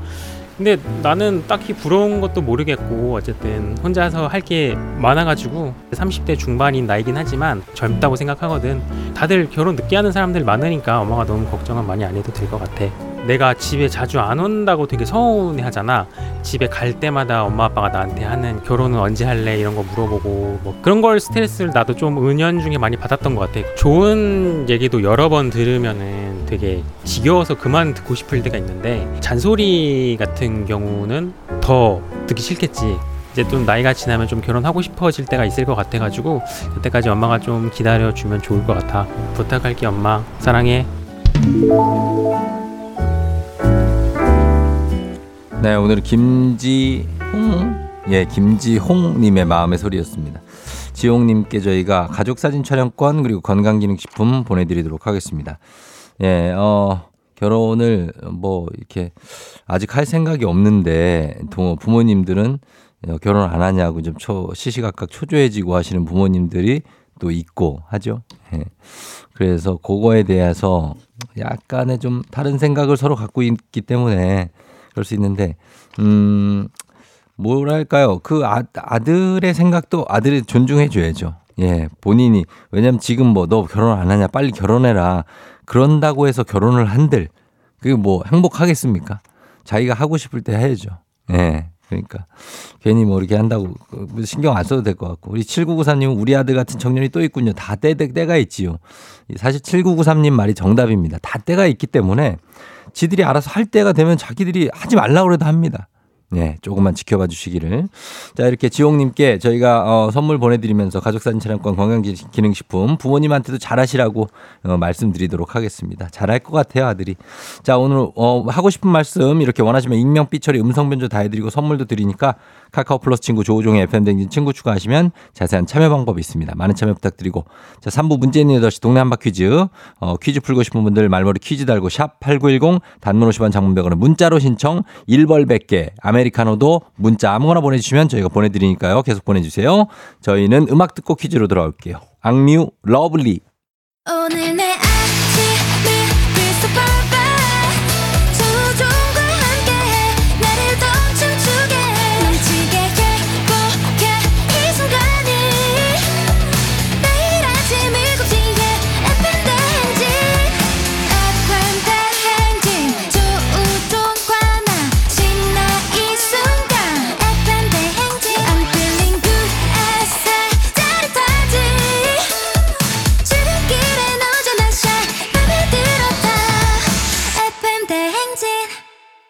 근데 나는 딱히 부러운 것도 모르겠고 어쨌든 혼자서 할 게 많아가지고 30대 중반인 나이긴 하지만 젊다고 생각하거든. 다들 결혼 늦게 하는 사람들 많으니까 엄마가 너무 걱정은 많이 안 해도 될 것 같아 내가 집에 자주 안 온다고 되게 서운해 하잖아. 집에 갈 때마다 엄마 아빠가 나한테 하는 결혼은 언제 할래? 이런 거 물어보고 뭐 그런 걸 스트레스를 나도 좀 은연중에 많이 받았던 것 같아. 좋은 얘기도 여러 번 들으면은 되게 지겨워서 그만 듣고 싶을 때가 있는데 잔소리 같은 경우는 더 듣기 싫겠지. 이제 좀 나이가 지나면 좀 결혼하고 싶어질 때가 있을 것 같아가지고 그때까지 엄마가 좀 기다려주면 좋을 것 같아. 부탁할게 엄마. 사랑해 네, 오늘은 김지홍, 예, 김지홍님의 마음의 소리였습니다. 지홍님께 저희가 가족 사진 촬영권 그리고 건강기능식품 보내드리도록 하겠습니다. 예, 어, 결혼을 뭐 이렇게 아직 할 생각이 없는데 도- 부모님들은 어, 결혼 안 하냐고 좀 초, 시시각각 초조해지고 하시는 부모님들이 또 있고 하죠. 예. 그래서 그거에 대해서 약간의 좀 다른 생각을 서로 갖고 있기 때문에 그럴 수 있는데, 음, 뭐랄까요. 그 아, 아들의 생각도 아들이 존중해 줘야죠. 예, 본인이. 왜냐면 지금 뭐 너 결혼 안 하냐. 빨리 결혼해라. 그런다고 해서 결혼을 한들, 그게 뭐 행복하겠습니까? 자기가 하고 싶을 때 해야죠. 예. 그러니까 괜히 뭐 이렇게 한다고 그 신경 안 써도 될 것 같고 우리 7994님은 우리 아들 같은 청년이 또 있군요. 다 때, 때, 때가 있지요. 사실 7993님 말이 정답입니다. 다 때가 있기 때문에 지들이 알아서 할 때가 되면 자기들이 하지 말라고 그래도 합니다. 네, 조금만 지켜봐 주시기를. 자, 이렇게 지홍님께 저희가 어, 선물 보내드리면서 가족사진 촬영권 건강기능식품 부모님한테도 잘하시라고 어, 말씀드리도록 하겠습니다. 잘할 것 같아요, 아들이. 자, 오늘 어, 하고 싶은 말씀 이렇게 원하시면 익명, 삐처리, 음성 변조 다 해드리고 선물도 드리니까 카카오 플러스 친구 조우종의 FM댕진 친구 추가하시면 자세한 참여 방법이 있습니다. 많은 참여 부탁드리고. 자, 3부 문제 있는 8시 동네 한바 퀴즈. 어, 퀴즈 풀고 싶은 분들 말머리 퀴즈 달고 샵8910 단문 50원 장문 100원은 문자로 신청 1벌 100개 아메 리카노도 문자 아무거나 보내주시면 저희가 보내드리니까요. 계속 보내주세요. 저희는 음악 듣고 퀴즈로 돌아올게요. 악뮤 Love Lee. 오늘 내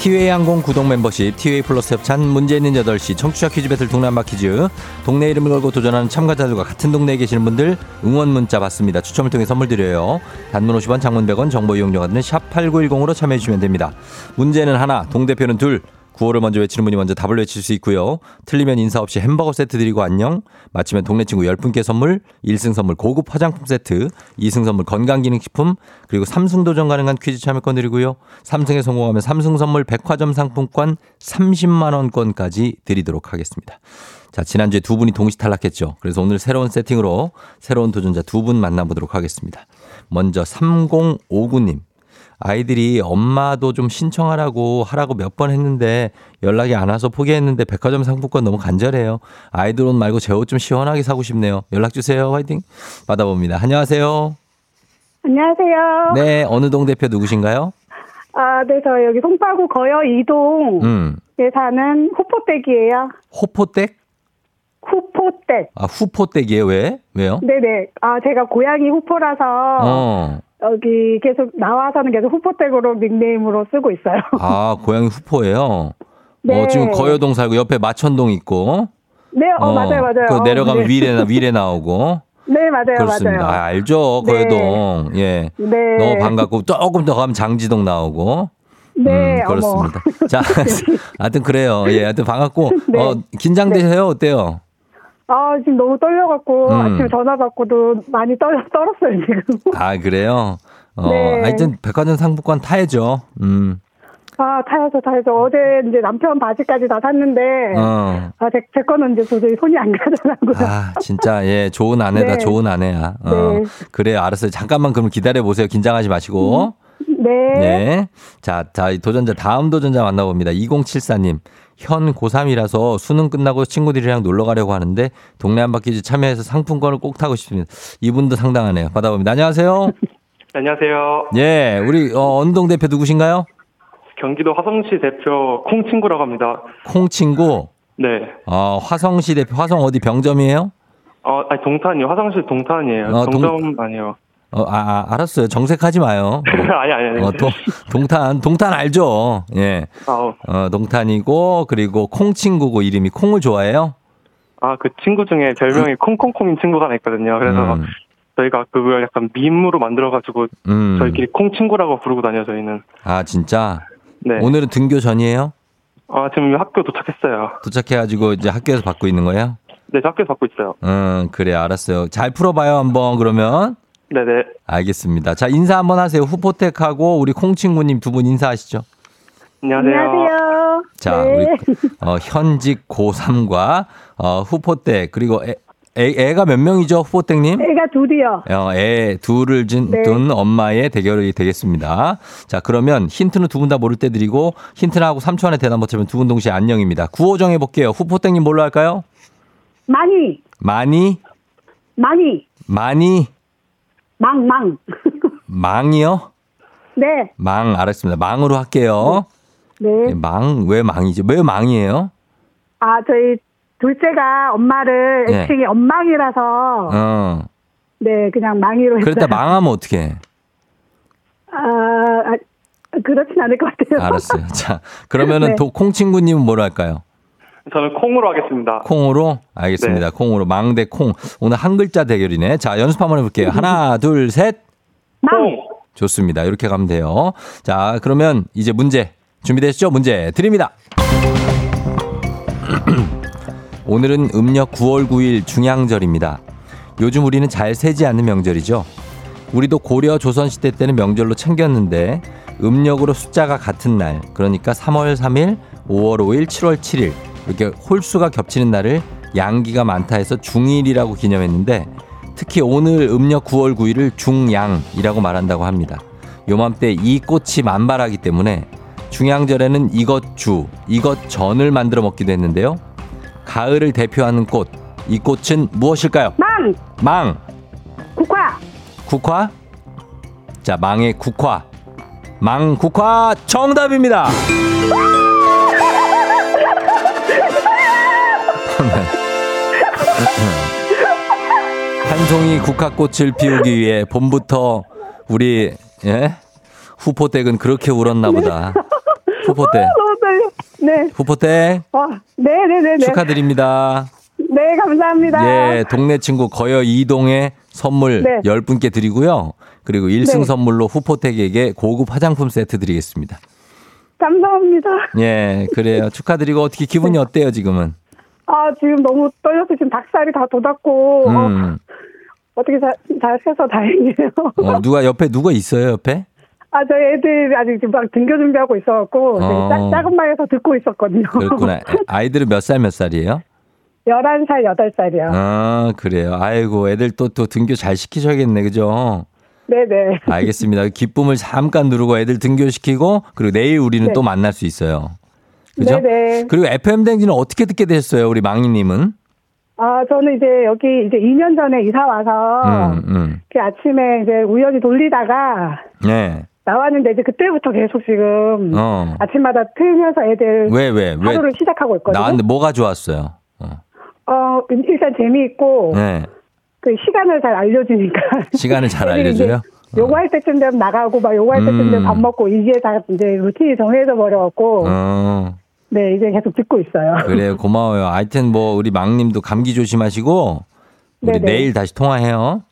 티웨이 항공 구독 멤버십, 티웨이 플러스 협찬, 문제 있는 8시, 청취자 퀴즈 배틀 한바 퀴즈. 동네 이름을 걸고 도전하는 참가자들과 같은 동네에 계시는 분들 응원 문자 받습니다. 추첨을 통해 선물 드려요. 단문 50원, 장문 100원, 정보 이용료가 드는 샵8910으로 참여해 주시면 됩니다. 문제는 하나, 동대표는 둘. 구호를 먼저 외치는 분이 먼저 답을 외칠 수 있고요. 틀리면 인사 없이 햄버거 세트 드리고 안녕. 맞히면 동네 친구 10분께 선물, 1승 선물 고급 화장품 세트, 2승 선물 건강기능식품, 그리고 3승 도전 가능한 퀴즈 참여권 드리고요. 3승에 성공하면 3승 선물 백화점 상품권 30만 원권까지 드리도록 하겠습니다. 자, 지난주에 두 분이 동시 탈락했죠. 그래서 오늘 새로운 세팅으로 새로운 도전자 두 분 만나보도록 하겠습니다. 먼저 3059님. 아이들이 엄마도 좀 신청하라고 하라고 몇 번 했는데 연락이 안 와서 포기했는데 백화점 상품권 너무 간절해요. 아이들 옷 말고 제 옷 좀 시원하게 사고 싶네요. 연락 주세요. 화이팅. 받아봅니다. 안녕하세요. 안녕하세요. 네, 어느 동 대표 누구신가요? 아, 네, 저 여기 송파구 거여 이동에 음. 사는 후포댁이에요. 호포댁? 후포댁. 아, 후포댁이에요. 왜? 왜요? 네네. 아, 제가 고향이 후포라서 어. 여기 계속 나와서는 계속 후포댁으로 닉네임으로 쓰고 있어요. <laughs> 아, 고향이 후포예요. 네. 어, 지금 거여동 살고 옆에 마천동 있고. 네, 어, 맞아요, 맞아요. 그 내려가면 네. 위례 위례 나오고. <laughs> 네, 맞아요, 그렇습니다. 맞아요. 아, 알죠. 네. 거여동. 예. 네. 너무 반갑고 조금 더 가면 장지동 나오고. 네, 음, 그렇습니다. 자, <laughs> 하여튼 그래요. 예, 하여튼 반갑고, 네. 어, 긴장되세요? 어때요? 아, 지금 너무 떨려갖고, 음. 아침에 전화 받고도 많이 떨, 떨었어요, 지금. <laughs> 아, 그래요? 어, 네. 하여튼 백화점 상품권 타야죠. 음, 아, 타야죠, 타야죠. 어제 이제 남편 바지까지 다 샀는데, 어. 아, 제, 제 거는 이제 도저히 손이 안 가더라고요. 아, 진짜, 예, 좋은 아내다, 네. 좋은 아내야. 어, 네. 그래요, 알았어요. 잠깐만 그럼 기다려보세요. 긴장하지 마시고. 네. 네. 자, 자, 이 도전자, 다음 도전자 만나봅니다. 2074님. 현 고3이라서 수능 끝나고 친구들이랑 놀러 가려고 하는데 동네 한 바퀴즈 참여해서 상품권을 꼭 타고 싶습니다. 이분도 상당하네요. 받아봅니다. 안녕하세요. <laughs> 안녕하세요. 예, 우리 어, 언동 대표 누구신가요? 경기도 화성시 대표 콩친구라고 합니다. 콩 친구. 네. 어, 화성시 대표 화성 어디 병점이에요? 어, 아니, 동탄이요. 화성시 동탄이에요. 어, 동- 정점 아니요. 어, 아, 아, 알았어요. 정색하지 마요. <laughs> 아니, 아니, 아니. 어, 동, 동탄, 동탄 알죠? 예. 아우. 어, 동탄이고, 그리고 콩 친구고 이름이 콩을 좋아해요? 아, 그 친구 중에 별명이 콩콩콩인 친구가 하나 있거든요. 그래서 음. 저희가 그걸 약간 밈으로 만들어가지고 음. 저희끼리 콩 친구라고 부르고 다녀요, 저희는. 아, 진짜? 네. 오늘은 등교 전이에요? 아, 지금 학교 도착했어요. 도착해가지고 이제 학교에서 받고 있는 거예요? 네, 저 학교에서 받고 있어요. 음, 그래, 알았어요. 잘 풀어봐요, 한번, 그러면. 네네. 알겠습니다. 자, 인사 한번 하세요. 후포텍하고 우리 콩친구님 두 분 인사하시죠. 안녕하세요. 안녕하세요. 자, 네. 우리 어, 현직 고3과 어, 후포텍, 그리고 애, 애, 가몇 명이죠, 후포텍님? 애가 둘이요. 어, 애 둘을 진, 네. 둔 엄마의 대결이 되겠습니다. 자, 그러면 힌트는 두 분 다 모를 때 드리고 힌트나 하고 3초 안에 대답 못하면 두 분 동시에 안녕입니다. 구호 정해볼게요. 후포땡님 뭘로 할까요? 많이, 많이, 많이, 많이, 망, 망. 망이요? 네, 망, 알았습니다. 망으로 할게요. 네. 망, 왜 망이죠? 왜 망이에요? 아, 저희 둘째가 엄마를 네. 애칭이 엄망이라서, 어. 네, 그냥 망이로 했어요. 그랬다 망하면 어떡해? 아, 아, 그렇진 않을 것 같아요. 알았어요. 자, 그러면은 <laughs> 네. 도, 콩친구님은 뭐로 할까요? 저는 콩으로 하겠습니다. 콩으로? 알겠습니다. 콩으로. 망대 콩. 오늘 한 글자 대결이네. 자, 연습 한번 해볼게요. 하나, 둘, 셋. 망! 좋습니다. 이렇게 가면 돼요. 자, 그러면 이제 문제. 준비되시죠? 문제 드립니다. <clears throat> 오늘은 음력 9월 9일 중양절입니다. 요즘 우리는 잘 세지 않는 명절이죠. 우리도 고려 조선시대 때는 명절로 챙겼는데 음력으로 숫자가 같은 날, 그러니까 3월 3일, 5월 5일, 7월 7일 이렇게 홀수가 겹치는 날을 양기가 많다 해서 중일이라고 기념했는데 특히 오늘 음력 9월 9일을 중양이라고 말한다고 합니다. 요맘때 이 꽃이 만발하기 때문에 중양절에는 이것 주, 이것 전을 만들어 먹기도 했는데요. 가을을 대표하는 꽃, 이 꽃은 무엇일까요? 망! 망! 국화! 국화? 자, 망의 국화. 망 국화 정답입니다. 한 송이 국화꽃을 피우기 위해 봄부터 우리 예? 후포댁은 그렇게 울었나 보다. 후포댁. 너무 <laughs> 떨려. 네. 후포댁 와, 네네네네. 축하드립니다. 네, 감사합니다. 예, 동네 친구 거여 이동의 선물 네. 10분께 드리고요. 그리고 1승 네. 선물로 후포텍에게 고급 화장품 세트 드리겠습니다. 감사합니다. 예, 그래요. 축하드리고 어떻게 기분이 어때요, 지금은? 아, 지금 너무 떨려서 지금 닭살이 다 돋았고, 어, 음. 어 떻게 잘, 잘 해서 다행이에요. 어, 누가 옆에 누가 있어요, 옆에? 아, 저희 애들 아직 지금 막 등교 준비하고 있어갖고, 어. 작- 작은 방에서 듣고 있었거든요. 그렇구나. <laughs> 아이들은 몇 살 몇 살이에요? 11살, 8살이요. 아, 그래요. 아이고, 애들 또, 또 등교 잘 시키셔야겠네, 그죠? 네네. 알겠습니다. 기쁨을 잠깐 누르고 애들 등교시키고, 그리고 내일 우리는 네. 또 만날 수 있어요. 그죠? 네네. 그리고 FM댕지는 어떻게 듣게 되셨어요, 우리 망이님은? 아, 저는 이제 여기 이제 2년 전에 이사 와서, 음, 음. 그 아침에 이제 우연히 돌리다가 네. 나왔는데 이제 그때부터 계속 지금 어. 아침마다 틀면서 애들 왜, 왜, 왜? 하루를 시작하고 있거든요. 나왔는데 뭐가 좋았어요? 어, 일단 재미있고, 네. 그 시간을 잘 알려주니까. 시간을 잘 알려줘요? 요거 할 때쯤 되면 나가고, 막 요거 할 때쯤 되면 음. 밥 먹고, 이게 다 이제 루틴이 정해져 버려갖고, 어, 네, 이제 계속 듣고 있어요. <laughs> 그래요. 고마워요. 하여튼 뭐, 우리 망님도 감기 조심하시고, 우리 네네. 내일 다시 통화해요.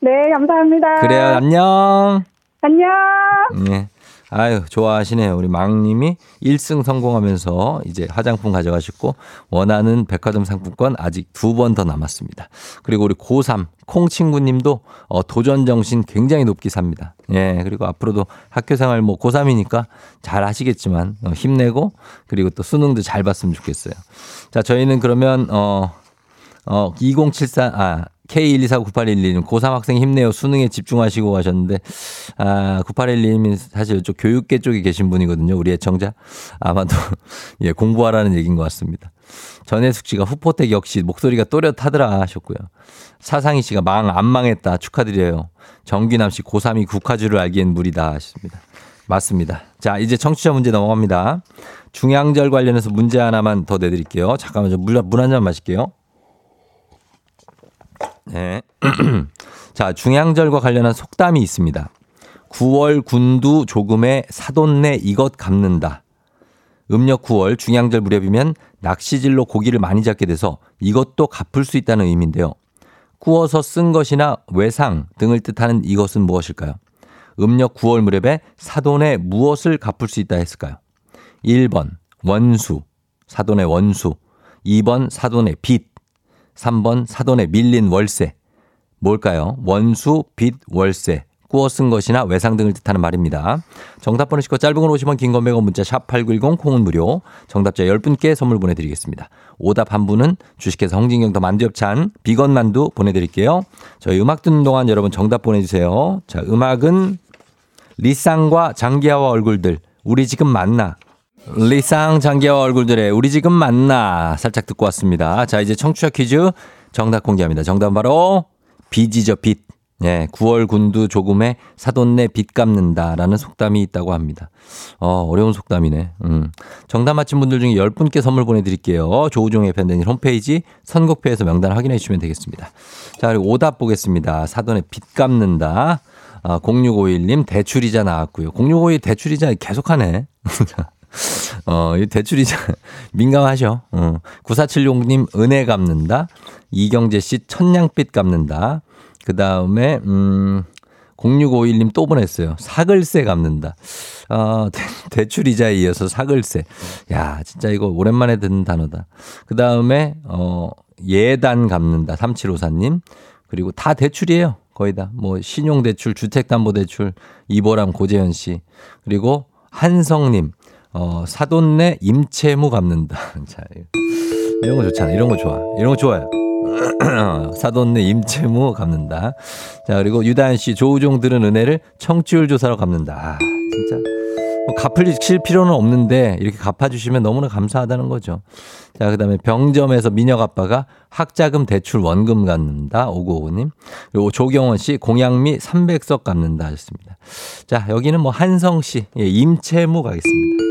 네, 감사합니다. 그래요. 안녕. 안녕. 예. 아유, 좋아하시네요. 우리 망님이 1승 성공하면서 이제 화장품 가져가셨고, 원하는 백화점 상품권 아직 두 번 더 남았습니다. 그리고 우리 고3, 콩친구님도 어, 도전 정신 굉장히 높게 삽니다. 예, 그리고 앞으로도 학교 생활 뭐 고3이니까 잘 하시겠지만, 어, 힘내고, 그리고 또 수능도 잘 봤으면 좋겠어요. 자, 저희는 그러면, 어, 어, 2074, 아, K1249811님, 고3 학생 힘내요. 수능에 집중하시고 하셨는데, 아, 9811님이 사실 이쪽 교육계 쪽에 계신 분이거든요. 우리 애청자. 아마도, <laughs> 예, 공부하라는 얘기인 것 같습니다. 전혜숙 씨가 후포텍 역시 목소리가 또렷하더라 하셨고요. 사상희 씨가 망, 안 망했다. 축하드려요. 정규남 씨, 고3이 국화주를 알기엔 무리다 하셨습니다. 맞습니다. 자, 이제 청취자 문제 넘어갑니다. 중양절 관련해서 문제 하나만 더 내드릴게요. 잠깐만, 물한 잔 마실게요. 네. <clears throat> 자, 중양절과 관련한 속담이 있습니다. 9월 군두 조금의 사돈네 이것 갚는다. 음력 9월 중양절 무렵이면 낚시질로 고기를 많이 잡게 돼서 이것도 갚을 수 있다는 의미인데요. 구워서 쓴 것이나 외상 등을 뜻하는 이것은 무엇일까요? 음력 9월 무렵에 사돈에 무엇을 갚을 수 있다 했을까요? 1번 원수, 사돈의 원수. 2번 사돈의 빚. 3번 사돈에 밀린 월세. 뭘까요? 원수, 빚, 월세. 꾸어 쓴 것이나 외상 등을 뜻하는 말입니다. 정답 보내시고 짧은 건 50원, 긴 건 100원 문자 샵 8910 콩은 무료. 정답자 10분께 선물 보내드리겠습니다. 오답 한 분은 주식회사 홍진경 더 만두엽찬 비건 만두 보내드릴게요. 저희 음악 듣는 동안 여러분 정답 보내주세요. 자, 음악은 리쌍과 장기하와 얼굴들. 우리 지금 만나. 리쌍 장기하와 얼굴들의 우리 지금 만나 살짝 듣고 왔습니다. 자 이제 청취자 퀴즈 정답 공개합니다. 정답은 바로 빚이죠 빚. 예, 9월 군두 조금의 사돈네 빚 갚는다라는 속담이 있다고 합니다. 어, 어려운 속담이네. 음. 정답 맞힌 분들 중에 10분께 선물 보내드릴게요. 조우종의 팬데믹 홈페이지 선곡표에서 명단 확인해 주시면 되겠습니다. 자, 그리고 오답 보겠습니다. 사돈의 빚 갚는다. 아, 0651님 대출이자 나왔고요. 0651 대출이자 계속하네. <laughs> 어, 이 대출이자 <laughs> 민감하셔. 어. 9476님 은혜 갚는다. 이경재 씨 천냥빚 갚는다. 그 다음에, 음, 0651님 또 보냈어요. 사글세 갚는다. 어, 대, 출이자에 이어서 사글세. 야, 진짜 이거 오랜만에 듣는 단어다. 그 다음에, 어, 예단 갚는다. 3754님. 그리고 다 대출이에요. 거의 다. 뭐, 신용대출, 주택담보대출, 이보람, 고재현 씨. 그리고 한성님. 어, 사돈내 임채무 갚는다. <laughs> 자, 이런 거 좋잖아. 이런 거 좋아. 이런 거 좋아요. <clears throat> 사돈내 임채무 갚는다. 자, 그리고 유다현 씨, 조우종 들은 은혜를 청취율 조사로 갚는다. 아, 진짜. 뭐 갚으실 필요는 없는데 이렇게 갚아주시면 너무나 감사하다는 거죠. 자, 그 다음에 병점에서 민혁 아빠가 학자금 대출 원금 갚는다. 5955님. 그리고 조경원 씨, 공양미 300석 갚는다 하셨습니다. 자, 여기는 뭐 한성 씨, 예, 임채무 가겠습니다.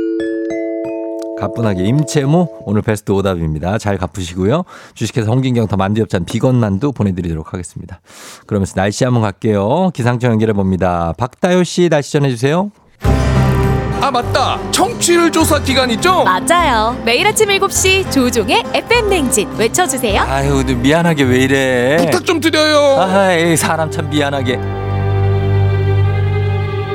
가뿐하게 임채무 오늘 베스트 오답입니다. 잘 갚으시고요. 주식회사 홍진경 더 만두엽찬 비건 만두 보내드리도록 하겠습니다. 그러면서 날씨 한번 갈게요. 기상청 연결해 봅니다. 박다효 씨 날씨 전해주세요. 아 맞다 청취율 조사 기간 있죠? 맞아요. 매일 아침 7시 조종의 FM 냉진 외쳐주세요. 아유 미안하게 왜 이래. 부탁 좀 드려요. 아이 사람 참 미안하게.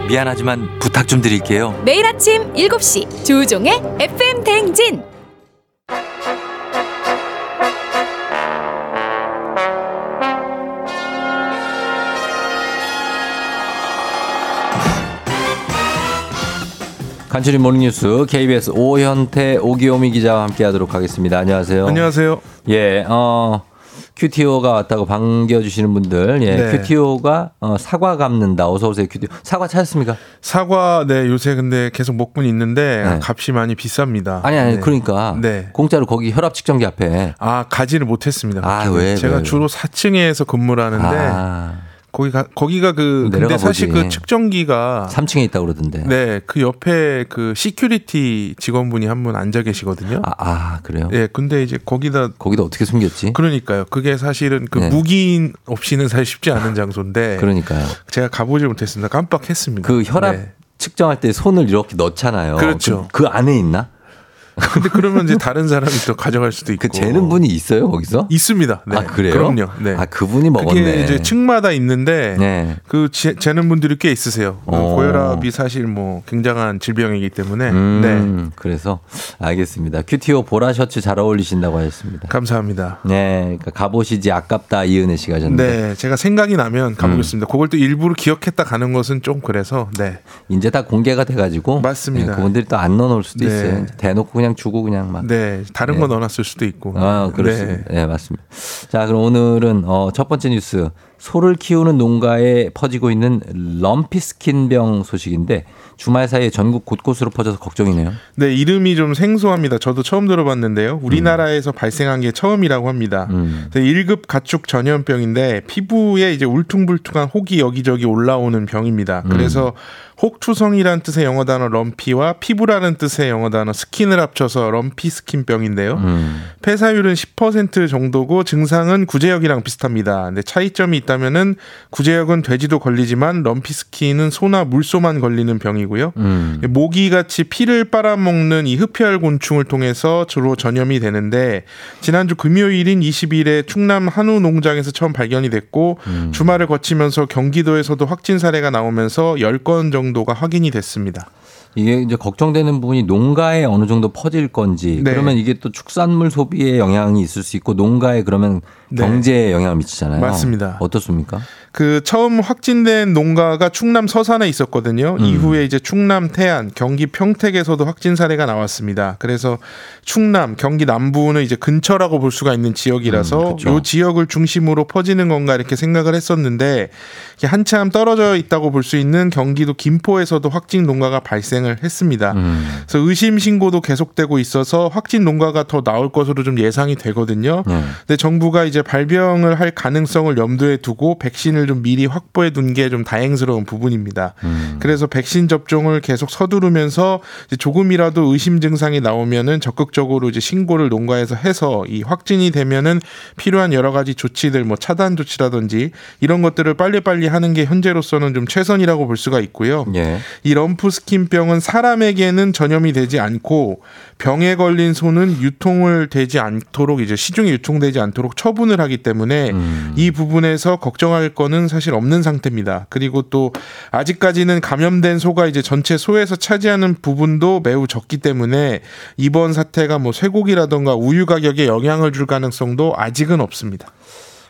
미안하지만 부탁 좀 드릴게요. 매일 아침 7시 조우종의 FM대행진. 간추린 morning news KBS 오현태 오기오미 기자와 함께하도록 하겠습니다. 안녕하세요. 안녕하세요. 예, 어. cutie 오가 왔다고 반겨주시는 분들, 예, 네. cutie 오가 어, 사과 갚는다. 어서 오세요, cutie 오. 사과 찾았습니까? 사과 네 요새 근데 계속 먹고는 있는데 값이 많이 비쌉니다. 아니 아니 네. 그러니까 네. 공짜로 거기 혈압 측정기 앞에. 아 가지를 못했습니다. 아. 왜, 제가 왜, 주로 4층에서 근무를 하는데 아. 거기가 거기가 그 근데 사실 보지. 그 측정기가 3층에 있다고 그러던데. 네, 그 옆에 그 security 직원분이 한 분 앉아 계시거든요. 아, 아, 그래요? 예, 근데 이제 거기다 거기다 어떻게 숨겼지? 그러니까요. 그게 사실은 그 네. 묵인 없이는 사실 쉽지 않은 <laughs> 장소인데 그러니까요. 제가 가보질 못했습니다. 깜빡했습니다. 그 혈압 네. 측정할 때 손을 이렇게 넣잖아요. 그렇죠. 그, 그 안에 있나? 근데 그러면 이제 <laughs> 다른 사람이 또 가져갈 수도 있고. 그 재는 분이 있어요 거기서? 있습니다. 네. 아 그래요? 그럼요. 네. 아 그분이 먹었네. 그게 이제 층마다 있는데 네. 그 재, 재는 분들이 꽤 있으세요. 어, 어. 고혈압이 사실 뭐 굉장한 질병이기 때문에. 음, 네. 그래서 알겠습니다. 큐티오 보라 셔츠 잘 어울리신다고 하셨습니다. 감사합니다. 네, 그러니까 가보시지 아깝다 이은혜 씨가 하셨는데 네, 제가 생각이 나면 음. 가보겠습니다. 그걸 또 일부러 기억했다 가는 것은 좀 그래서 네. 이제 다 공개가 돼가지고 맞습니다. 네, 그분들이 또 안 넣어놓을 수도 네. 있어요. 대놓고 그냥 주고 그냥 막. 네, 다른 네. 거 넣어놨을 수도 있고. 아, 그렇습니다. 네. 맞습니다. 자, 그럼 오늘은 어, 첫 번째 뉴스 소를 키우는 농가에 퍼지고 있는 럼피스킨병 소식인데 주말 사이에 전국 곳곳으로 퍼져서 걱정이네요. 네, 이름이 좀 생소합니다. 저도 처음 들어봤는데요. 우리나라에서 발생한 게 처음이라고 합니다. 음. 1급 가축 전염병인데 피부에 이제 울퉁불퉁한 혹이 여기저기 올라오는 병입니다. 음. 그래서 혹투성이라는 뜻의 영어 단어 lumpy와 피부라는 뜻의 영어 단어 skin을 합쳐서 럼피 스킨병인데요. 음. 폐사율은 10% 정도고 증상은 구제역이랑 비슷합니다. 근데 차이점이 있다 면은 구제역은 돼지도 걸리지만 럼피 스킨은 소나 물소만 걸리는 병이고요. 음. 모기 같이 피를 빨아먹는 이 흡혈 곤충을 통해서 주로 전염이 되는데 지난주 금요일인 20일에 충남 한우 농장에서 처음 발견이 됐고 음. 주말을 거치면서 경기도에서도 확진 사례가 나오면서 10건 정도가 확인이 됐습니다. 이게 이제 걱정되는 부분이 농가에 어느 정도 퍼질 건지 네. 그러면 이게 또 축산물 소비에 영향이 있을 수 있고 농가에 그러면 네. 경제에 영향을 미치잖아요. 맞습니다. 어떻습니까? 그 처음 확진된 농가가 충남 서산에 있었거든요. 음. 이후에 이제 충남 태안, 경기 평택에서도 확진 사례가 나왔습니다. 그래서 충남, 경기 남부는 이제 근처라고 볼 수가 있는 지역이라서 음, 그쵸. 요 지역을 중심으로 퍼지는 건가 이렇게 생각을 했었는데 한참 떨어져 있다고 볼 수 있는 경기도 김포에서도 확진 농가가 발생을 했습니다. 음. 그래서 의심 신고도 계속되고 있어서 확진 농가가 더 나올 것으로 좀 예상이 되거든요. 네. 근데 정부가 이제 발병을 할 가능성을 염두에 두고 백신을 좀 미리 확보해 둔 게 좀 다행스러운 부분입니다. 음. 그래서 백신 접종을 계속 서두르면서 조금이라도 의심 증상이 나오면은 적극적으로 이제 신고를 농가에서 해서 이 확진이 되면은 필요한 여러 가지 조치들 뭐 차단 조치라든지 이런 것들을 빨리빨리 하는 게 현재로서는 좀 최선이라고 볼 수가 있고요. 예. 이 럼프 스킨병은 사람에게는 전염이 되지 않고 병에 걸린 소는 유통을 되지 않도록 이제 시중에 유통되지 않도록 처분을 하기 때문에 음. 이 부분에서 걱정할 거는 사실 없는 상태입니다. 그리고 또 아직까지는 감염된 소가 이제 전체 소에서 차지하는 부분도 매우 적기 때문에 이번 사태가 뭐 쇠고기라던가 우유 가격에 영향을 줄 가능성도 아직은 없습니다.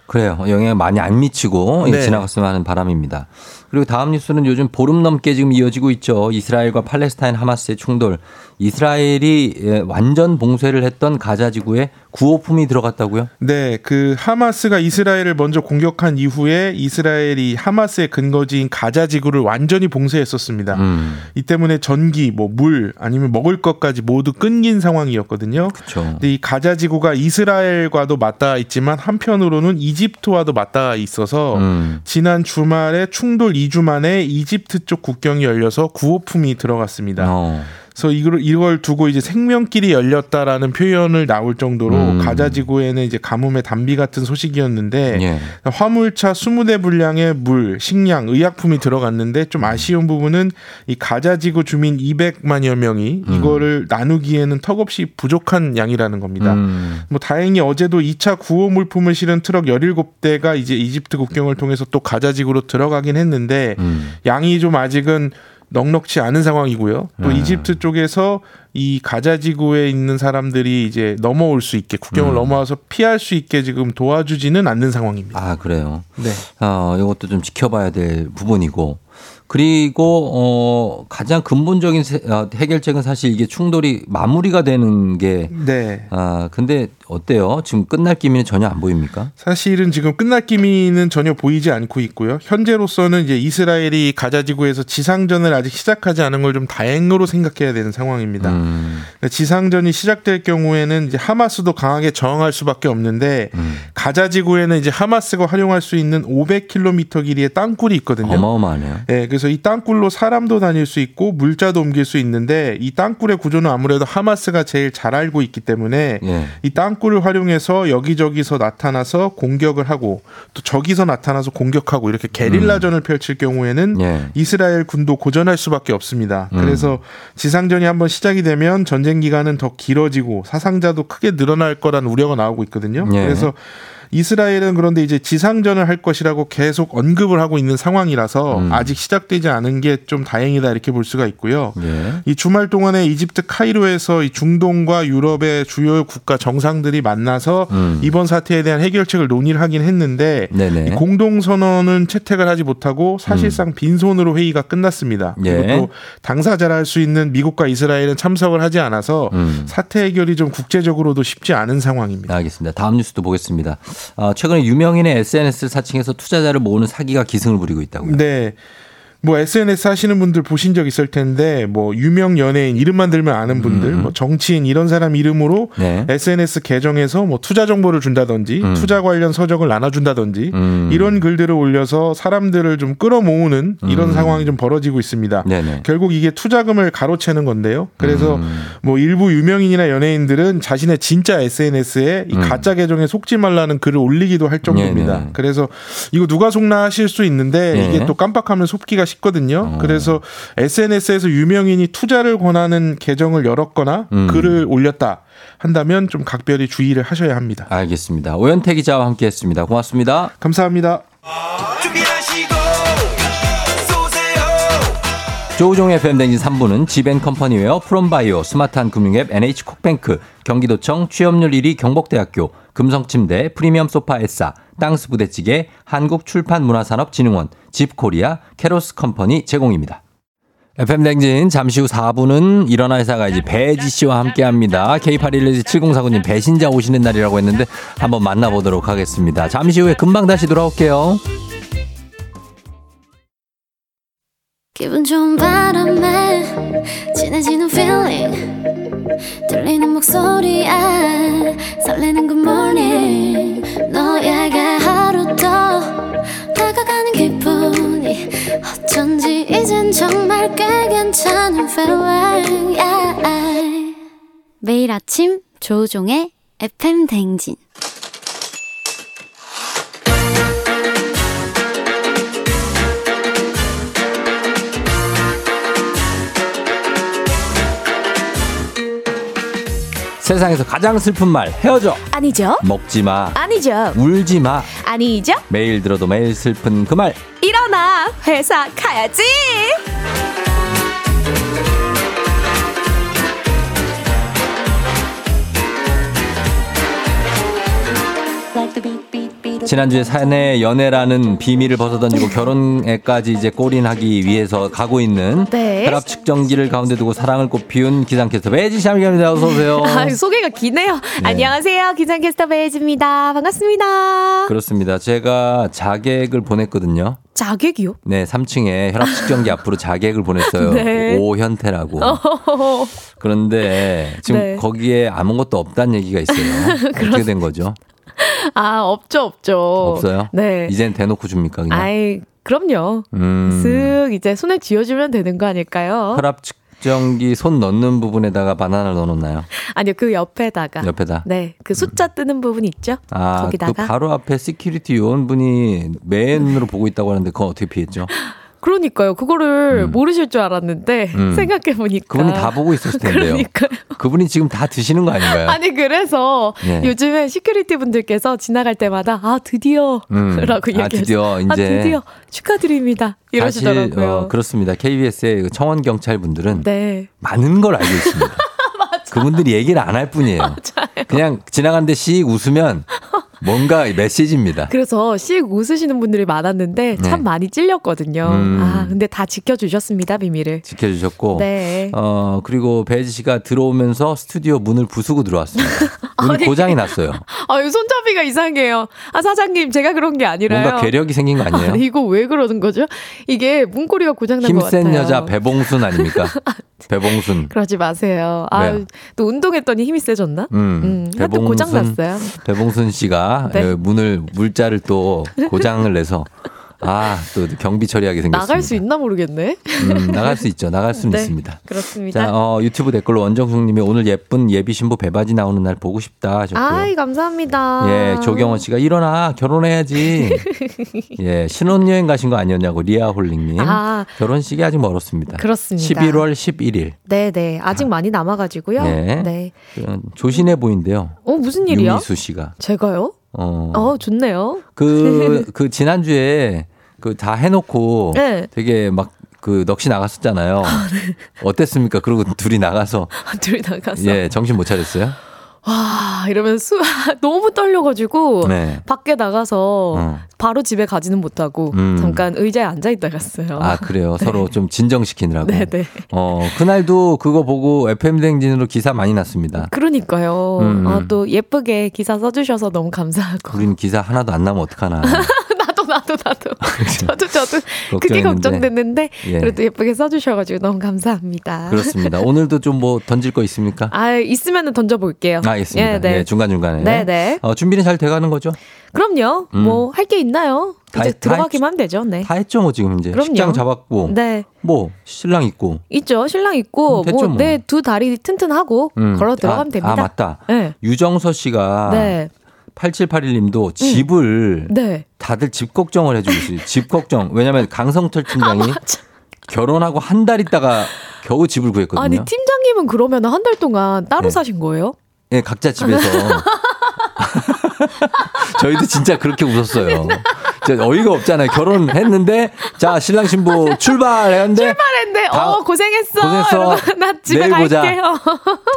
그래요. 영향 많이 안 미치고 네. 지나갔으면 하는 바람입니다. 그리고 다음 뉴스는 요즘 보름 넘게 지금 이어지고 있죠. 이스라엘과 팔레스타인 하마스의 충돌. 이스라엘이 예, 완전 봉쇄를 했던 가자 지구에 구호품이 들어갔다고요? 네, 그 하마스가 이스라엘을 먼저 공격한 이후에 이스라엘이 하마스의 근거지인 가자 지구를 완전히 봉쇄했었습니다. 음. 이 때문에 전기, 뭐 물, 아니면 먹을 것까지 모두 끊긴 상황이었거든요. 그렇죠. 근데 이 가자 지구가 이스라엘과도 맞닿아 있지만 한편으로는 이집트와도 맞닿아 있어서 음. 지난 주말에 충돌 2주 만에 이집트 쪽 국경이 열려서 구호품이 들어갔습니다. 어. 그래서 이걸, 이걸 두고 이제 생명길이 열렸다라는 표현을 나올 정도로 음. 가자 지구에는 이제 가뭄의 단비 같은 소식이었는데 예. 화물차 20대 분량의 물, 식량, 의약품이 들어갔는데 좀 아쉬운 부분은 이 가자 지구 주민 200만여 명이 음. 이거를 나누기에는 턱없이 부족한 양이라는 겁니다. 음. 뭐 다행히 어제도 2차 구호 물품을 실은 트럭 17대가 이제 이집트 국경을 통해서 또 가자 지구로 들어가긴 했는데 음. 양이 좀 아직은 넉넉치 않은 상황이고요. 또 음. 이집트 쪽에서 이 가자 지구에 있는 사람들이 이제 넘어올 수 있게 국경을 음. 넘어와서 피할 수 있게 지금 도와주지는 않는 상황입니다. 아, 그래요. 네. 어, 이것도 좀 지켜봐야 될 부분이고. 그리고 어 가장 근본적인 세- 어, 해결책은 사실 이게 충돌이 마무리가 되는 게 네. 아, 근데 어때요? 지금 끝날 기미는 전혀 안 보입니까? 사실은 지금 끝날 기미는 전혀 보이지 않고 있고요. 현재로서는 이제 이스라엘이 가자 지구에서 지상전을 아직 시작하지 않은 걸 좀 다행으로 생각해야 되는 상황입니다. 음, 그러니까 지상전이 시작될 경우에는 이제 하마스도 강하게 저항할 수밖에 없는데 음. 가자 지구에는 이제 하마스가 활용할 수 있는 500km 길이의 땅굴이 있거든요. 어마어마하네요. 예, 그래서 이 땅굴로 사람도 다닐 수 있고 물자도 옮길 수 있는데 이 땅굴의 구조는 아무래도 하마스가 제일 잘 알고 있기 때문에 예. 이 땅굴을 활용해서 여기저기서 나타나서 공격을 하고 또 저기서 나타나서 공격하고 이렇게 게릴라전을 펼칠 경우에는 음. 예. 이스라엘 군도 고전할 수밖에 없습니다. 음. 그래서 지상전이 한번 시작이 되면 전쟁 기간은 더 길어지고 사상자도 크게 늘어날 거라는 우려가 나오고 있거든요. 예. 그래서 이스라엘은 그런데 이제 지상전을 할 것이라고 계속 언급을 하고 있는 상황이라서 음. 아직 시작되지 않은 게 좀 다행이다 이렇게 볼 수가 있고요. 예. 이 주말 동안에 이집트 카이로에서 이 중동과 유럽의 주요 국가 정상들이 만나서 음. 이번 사태에 대한 해결책을 논의를 하긴 했는데 공동 선언은 채택을 하지 못하고 사실상 빈손으로 회의가 끝났습니다. 음. 예. 그리고 또 당사자라 할 수 있는 미국과 이스라엘은 참석을 하지 않아서 음. 사태 해결이 좀 국제적으로도 쉽지 않은 상황입니다. 알겠습니다. 다음 뉴스도 보겠습니다. 어, 최근에 유명인의 SNS를 사칭해서 투자자를 모으는 사기가 기승을 부리고 있다고요. 네. 뭐 SNS 하시는 분들 보신 적 있을 텐데 뭐 유명 연예인 이름만 들면 아는 분들, 뭐 정치인 이런 사람 이름으로 음. 네. SNS 계정에서 뭐 투자 정보를 준다든지 음. 투자 관련 서적을 나눠준다든지 음. 이런 글들을 올려서 사람들을 좀 끌어모으는 이런 음. 상황이 좀 벌어지고 있습니다. 네네. 결국 이게 투자금을 가로채는 건데요. 그래서 음. 뭐 일부 유명인이나 연예인들은 자신의 진짜 SNS에 이 음. 가짜 계정에 속지 말라는 글을 올리기도 할 정도입니다. 네네. 그래서 이거 누가 속나 하실 수 있는데 네. 이게 또 깜빡하면 속기가 쉽거든요. 어. 그래서 SNS에서 유명인이 투자를 권하는 계정을 열었거나 음. 글을 올렸다 한다면 좀 각별히 주의를 하셔야 합니다. 알겠습니다. 오현태 기자와 함께 했습니다. 고맙습니다. 감사합니다. 조우종의 팬댕진 3부는 지벤컴퍼니웨어 프롬바이오 스마트한 금융앱 NH콕뱅크 경기도청 취업률 1위 경복대학교 금성침대 프리미엄 소파 에싸 땅스 부대찌개 한국출판문화산업진흥원 집코리아 캐로스 컴퍼니 제공입니다. FM댕진 잠시 후 4부는 일어나 회사가 이제 배지 씨와 함께 합니다. K817049님 배신자 오시는 날이라고 했는데 한번 만나보도록 하겠습니다. 잠시 후에 금방 다시 돌아올게요. 기분 좋은 바람에 진해지는 feeling 들리는 목소리에 설레는 good morning 너에게 이젠 정말 꽤 괜찮은 feeling yeah. 매일 아침 조종의 FM 댕진 세상에서 가장 슬픈 말 헤어져 아니죠? 먹지 마 아니죠. 울지 마 아니죠? 매일 들어도 매일 슬픈 그 말 일어나 회사 가야지. 지난주에 사내 연애라는 비밀을 벗어던지고 결혼에까지 이제 골인하기 위해서 가고 있는 네. 혈압 측정기를 가운데 두고 사랑을 꽃피운 기상캐스터 매지 씨 함께합니다. 어서 오세요. <laughs> 아, 소개가 기네요. 안녕하세요. 기상캐스터 베이즈입니다. 반갑습니다. 그렇습니다. 제가 자객을 보냈거든요. 자객이요? 네, 3층에 혈압 측정기 앞으로 자객을 보냈어요. <laughs> 네. 오현태라고. <laughs> 그런데 지금 네. 거기에 아무것도 없다는 얘기가 있어요. 어떻게 된 거죠? <laughs> 아, 없죠, 없죠. 없어요? 네. 이젠 대놓고 줍니까 그냥? 아이, 그럼요. 음. 쓱 이제 손에 쥐어주면 되는 거 아닐까요? 혈압 측정기 손 넣는 부분에다가 바나나를 넣어놓나요? 아니요, 그 옆에다가. 옆에다. 네, 그 숫자 뜨는 부분 있죠? 아, 거기다가. 그 바로 앞에 security 요원분이 맨눈으로 보고 있다고 하는데 그거 어떻게 피했죠? <laughs> 그러니까요. 그거를 모르실 줄 알았는데 음. <laughs> 생각해 보니까 그분이 다 보고 있었을 텐데요. 그러니까요. 그분이 지금 다 드시는 거 아닌가요? <laughs> 아니 그래서 네. 요즘에 security 분들께서 지나갈 때마다 아 드디어 음. 라고 아. 드디어 아 이제 드디어 축하드립니다. 이러시더라고요. 사실 어, 그렇습니다. KBS의 청원 경찰 분들은 네. 많은 걸 알고 있습니다. <laughs> 그분들이 얘기를 안 할 뿐이에요. 그냥 지나가는데 씩 웃으면 뭔가 메시지입니다. 그래서 씩 웃으시는 분들이 많았는데 참 네. 많이 찔렸거든요. 음. 아 근데 다 지켜주셨습니다 비밀을. 지켜주셨고, 네. 어 그리고 배지 씨가 들어오면서 스튜디오 문을 부수고 들어왔습니다. 문. <laughs> 고장이 났어요. <laughs> 아유 손잡이가 이상해요. 아 사장님 제가 그런 게 아니라요. 뭔가 괴력이 생긴 거 아니에요? <laughs> 아니, 이거 왜 그러는 거죠? 이게 문고리가 고장난 것 같아요. 힘센 여자 배봉순 아닙니까? <laughs> 배봉순. 그러지 마세요. 아, 왜요? 또 운동했더니 힘이 세졌나? 음, 하여튼 고장 났어요. 배봉순 씨가 네. 에, 문을 물자를 또 고장을 내서 아, 또 경비 처리하게 생겼습니다. 나갈 수 있나 모르겠네. 음, 나갈 수 있죠. 나갈 수는 네, 있습니다. 그렇습니다. 자, 어, 유튜브 댓글로 원정숙 님이 오늘 예쁜 예비 신부 배바지 나오는 날 보고 싶다 하셨고요. 아이 감사합니다. 예, 조경원 씨가 일어나 결혼해야지. <laughs> 예, 신혼여행 가신 거 아니었냐고 리아 홀링님. 아. 결혼식이 아직 멀었습니다. 그렇습니다. 11월 11일. 네 네 아직 많이 남아가지고요. 네. 네. 그, 조신해 보인대요. 어 무슨 일이요? 유미수 씨가. 제가요? 어. 어 좋네요. 그, <laughs> 그 지난주에 그 다 해놓고 네. 되게 막 그 넋이 나갔었잖아요. 어땠습니까? 그리고 둘이 나가서 둘이 나가서 예 정신 못 차렸어요? 와 이러면 수 <laughs> 너무 떨려가지고 네. 밖에 나가서 어. 바로 집에 가지는 못하고 음. 잠깐 의자에 앉아 있다 갔어요. 아 그래요. <laughs> 서로 좀 진정시키느라고. 네. 네네. 어 그날도 그거 보고 FM 댕진으로 기사 많이 났습니다. 그러니까요. 음. 아, 또 예쁘게 기사 써주셔서 너무 감사하고. 우리는 기사 하나도 안 나면 어떡하나. <laughs> 나도 나도 나도. <laughs> 저도 저도 그게. 걱정됐는데 예. 그래도 예쁘게 써주셔가지고 너무 감사합니다. 그렇습니다. 오늘도 좀 뭐 던질 거 있습니까? 아 있으면은 던져볼게요. 알겠습니다. 예, 네. 예, 중간 중간에. 네네. 어, 준비는 잘 돼가는 거죠? 그럼요. 음. 뭐할 게 있나요? 다 이제 했- 다 들어가기만 하면 되죠. 네. 다 했죠, 뭐 지금 이제 그럼요. 식장 잡았고, 네. 뭐 신랑 있고. 있죠. 신랑 있고 음, 됐죠, 뭐 뭐. 네두 다리 튼튼하고 음. 걸어 들어가면 아, 됩니다. 아 맞다. 네. 유정서 씨가 네. 8781님도 집을 네. 다들 집 걱정을 해주고 있어요. 집 걱정. 왜냐면 강성철 팀장이 아. 결혼하고 한 달 있다가 겨우 집을 구했거든요. 아니 팀장님은 그러면 한 달 동안 따로 네. 사신 거예요? 예, 각자 집에서. <laughs> <laughs> 저희도 진짜 그렇게 웃었어요. 어이가 없잖아요. 결혼했는데, 자, 신랑 신부 출발했는데, 출발했는데 다- 어 고생했어. 고생했어. 나 집에. 갈게요.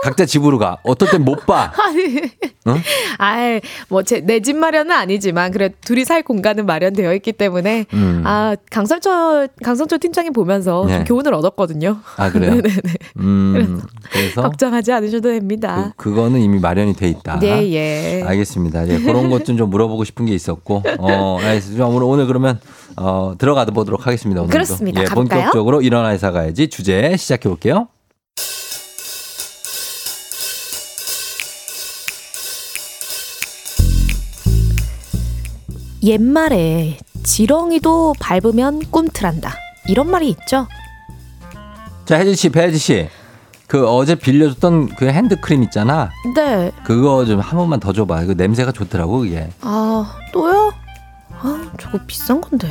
각자 집으로 가. 어떨 땐 못 봐. 아니. 응? 아이, 뭐, 제, 내집 마련은 아니지만, 그래, 둘이 살 공간은 마련되어 있기 때문에, 음. 아, 강성철, 강성철 팀장님 보면서 좀 네. 교훈을 얻었거든요. 아, 그래요? <laughs> 네네네. 음, 그래서 걱정하지 않으셔도 됩니다. 그, 거는 이미 마련이 돼 있다. 네, 예. 알겠습니다. 예, 그런 것 좀 좀 물어보고 싶은 게 있었고, 어, 알겠습니다. 오늘, 오늘 그러면, 어, 들어가 보도록 하겠습니다. 오늘도. 그렇습니다. 예, 가볼까요? 본격적으로 일어나 회사 가야지 주제 시작해 볼게요. 옛말에 지렁이도 밟으면 꿈틀한다. 이런 말이 있죠? 자, 혜지 씨, 배혜지 씨. 그 어제 빌려줬던 그 핸드크림 있잖아. 네. 그거 좀 한 번만 더 줘봐. 그 냄새가 좋더라고, 그게. 아, 또요? 아, 저거 비싼 건데.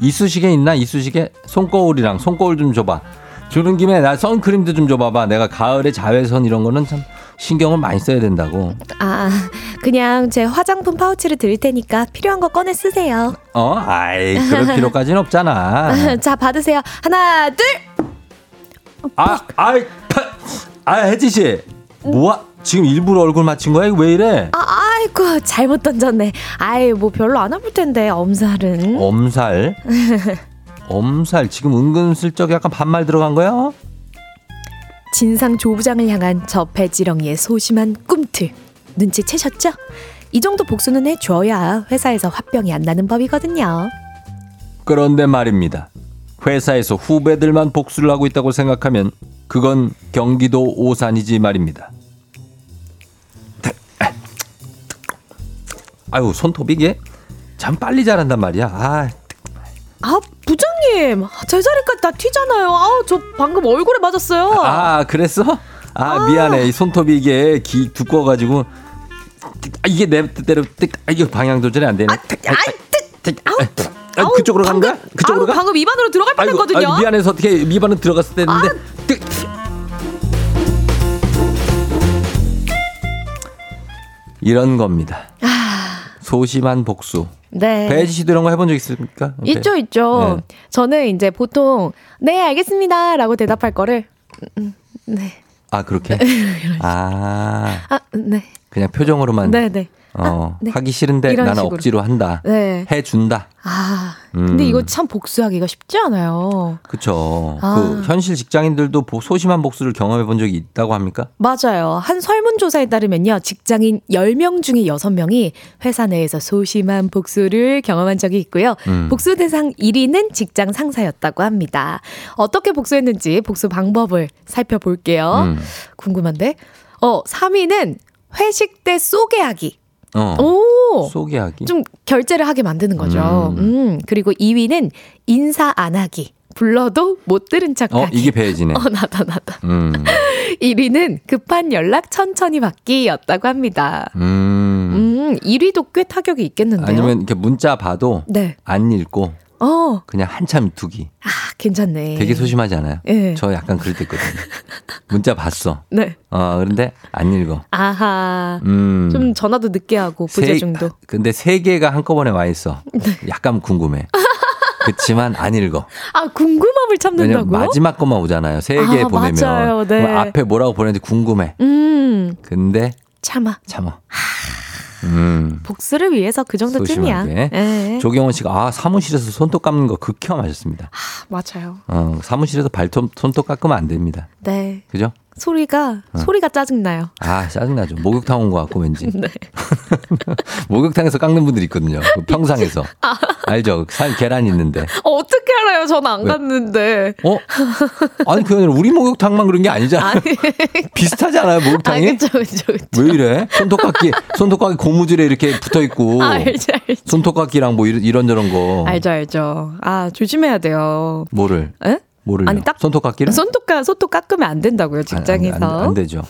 이쑤시개 있나? 이쑤시개? 손거울이랑 손거울 좀 줘봐. 주는 김에 나 선크림도 좀 줘봐봐. 내가 가을에 자외선 이런 거는 참 신경을 많이 써야 된다고. 아, 그냥 제 화장품 파우치를 드릴 테니까 필요한 거 꺼내 쓰세요. 어? 아이, 그럴 <laughs> 필요까지는 없잖아. <laughs> 자, 받으세요. 하나, 둘! 아, 아이, 파, 아, 혜지 씨. 뭐야? 지금 일부러 얼굴 맞힌 거야? 왜 이래? 아, 아 이고, 잘못 던졌네. 아이, 뭐 별로 안 아플 텐데, 엄살은. 엄살? <laughs> 엄살. 지금 은근슬쩍 약간 반말 들어간 거야? 진상 조부장을 향한 저 배지렁이의 소심한 꿈틀. 눈치채셨죠? 이 정도 복수는 해줘야 회사에서 화병이 안 나는 법이거든요. 그런데 말입니다. 회사에서 후배들만 복수를 하고 있다고 생각하면 그건 경기도 오산이지 말입니다. 아유 손톱 이게 참 빨리 자란단 말이야. 아, 아, 부장님! 제 자리까지 다 튀잖아요. 아우, 저 방금 얼굴에 맞았어요. 아 그랬어? 아, 미안해. 이 손톱이 이게 기 두꺼워가지고 아, 이게 내 뜻대로 띡- 아, 이게 방향 조절이 안 되네. 아, 아, 그쪽으로 간 거야? 그쪽으로 아우, 가? 방금 입안으로 들어갈 뻔했거든요. 미안해서 어떻게 입안으로 들어갔을 때 했는데 띡. 이런 겁니다. 소심한 복수. 아. 네. 배지 씨도 이런 거 해본 적 있습니까? 있죠, 있죠. 네. 저는 이제 보통, 네, 알겠습니다. 라고 대답할 거를, 음, 음, 네. 아 그렇게? <laughs> 아 아, 네. 그냥 표정으로만 네, 네. 어, 네. 하기 싫은데 나는 식으로. 억지로 한다. 네. 해준다. 아, 근데 음. 이거 참 복수하기가 쉽지 않아요. 그쵸. 아. 그 현실 직장인들도 보- 소심한 복수를 경험해 본 적이 있다고 합니까? 맞아요. 한 설문조사에 따르면요. 직장인 10명 중에 6명이 회사 내에서 소심한 복수를 경험한 적이 있고요. 음. 복수 대상 1위는 직장 상사였다고 합니다. 어떻게 복수했는지 복수 방법을 살펴볼게요. 음. 궁금한데? 어, 3위는 회식 때 쏘게 하기. 어. 오! 소개하기. 좀 결제를 하게 만드는 거죠. 음. 그리고 2위는 인사 안 하기. 불러도 못 들은 척 어, 하기. 이게 배해지네. 어, 나다, 나다. 음. <laughs> 1위는 급한 연락 천천히 받기였다고 합니다. 음. 음, 1위도 꽤 타격이 있겠는데요. 아니면 이렇게 문자 봐도 네. 안 읽고 어, 그냥 한참 두기. 아, 괜찮네. 되게 소심하지 않아요? 예. 저 약간 그럴 때 있거든요. <laughs> 문자 봤어. 네. 어, 그런데 안 읽어. 아하. 음. 좀 전화도 늦게 하고 세- 부재 중도. 근데 세 개가 한꺼번에 와 있어. 네. 약간 궁금해. <laughs> 그렇지만 안 읽어. 아, 궁금함을 왜냐면 참는다고요? 마지막 것만 오잖아요. 세개 아, 보내면. 맞아요. 네. 앞에 뭐라고 보내는지 궁금해. 음, 근데 참아. 참아. 음. 복수를 위해서 그 정도쯤이야. 소심하게. 예. 조경원 씨가 아 사무실에서 손톱 깎는 거 극혐하셨습니다. 맞아요. 어, 사무실에서 발톱 손톱 깎으면 안 됩니다. 네. 그죠? 소리가, 어. 소리가 짜증나요. 아 짜증나죠. 목욕탕 온 것 같고 왠지. <laughs> 네. <laughs> 목욕탕에서 깎는 분들 있거든요. 그 평상에서 <laughs> 아. 알죠? 산 계란 있는데. 어, 어떻게 알아요? 전안 왜? 갔는데. 어? 아니 그게 아니라 우리 목욕탕만 그런 게 아니잖아. 아니. 비슷하지 않아요 목욕탕이? 아, 그쵸, 그쵸, 그쵸. 왜 이래? 손톱깎이 손톱깎이 고무줄에 이렇게 붙어 있고 아, 알죠, 알죠. 손톱깎이랑 뭐 이런, 이런저런 거 알죠, 알죠. 아, 조심해야 돼요. 뭐를 에? 뭐를 아니, 딱- 손톱깎이를 손톱, 깎- 손톱 깎으면 안 된다고요, 직장에서. 안, 안, 안 되죠.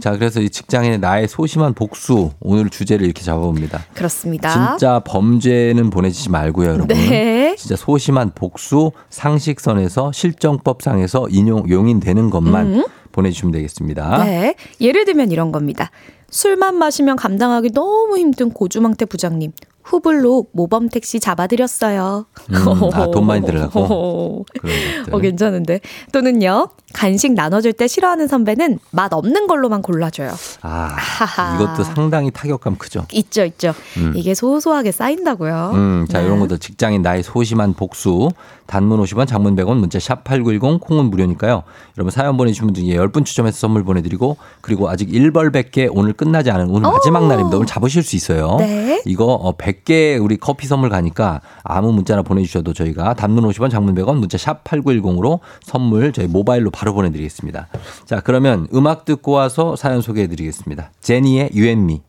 자 그래서 이 직장인의 나의 소심한 복수 오늘 주제를 이렇게 잡아봅니다. 그렇습니다. 진짜 범죄는 보내지지 말고요, 여러분. 네. 진짜 소심한 복수 상식선에서 실정법상에서 인용 용인되는 것만 음. 보내주시면 되겠습니다. 네. 예를 들면 이런 겁니다. 술만 마시면 감당하기 너무 힘든 고주망태 부장님. 후불로 모범 택시 잡아드렸어요. 음, 아, 돈 많이 <laughs> 그런 것들. 어, 괜찮은데. 또는요, 간식 나눠줄 때 싫어하는 선배는 맛 없는 걸로만 골라줘요. 아, 하하. 이것도 상당히 타격감 크죠. 있죠, 있죠. 음. 이게 소소하게 쌓인다고요. 음, 자, 네. 이런 것들 직장인 나의 소심한 복수. 단문 50원, 장문 100원, 문자 샵 8910, 콩은 무료니까요. 여러분 사연 보내주신 분 중에 10분 추첨해서 선물 보내드리고, 그리고 아직 1벌 100개 오늘 끝나지 않은 오늘 마지막 날입니다. 오늘 잡으실 수 있어요. 네. 이거 어, 100개 우리 커피 선물 가니까 아무 문자나 보내주셔도 저희가 단문 50원, 장문 100원, 문자 샵 8910으로 선물 저희 모바일로 바로 보내드리겠습니다. 자, 그러면 음악 듣고 와서 사연 소개해드리겠습니다. 제니의 유앤미.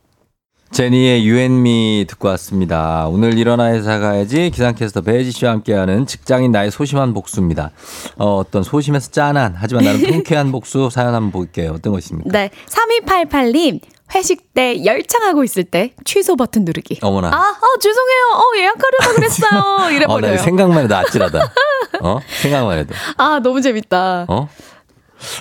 제니의 유앤미 듣고 왔습니다. 오늘 일어나 회사 가야지 기상캐스터 배지 씨와 함께하는 직장인 나의 소심한 복수입니다. 어, 어떤 소심해서 짠한 하지만 나는 통쾌한 <laughs> 복수 사연 한번 볼게요. 어떤 것입니까? 네. 3288님, 회식 때 열창하고 있을 때 취소 버튼 누르기. 어머나. 아, 어, 죄송해요. 어, 예약하려고 그랬어요. <laughs> 어, 나 이래 버려요. 생각만 해도 아찔하다. <laughs> 어? 생각만 해도. 아, 너무 재밌다. 어?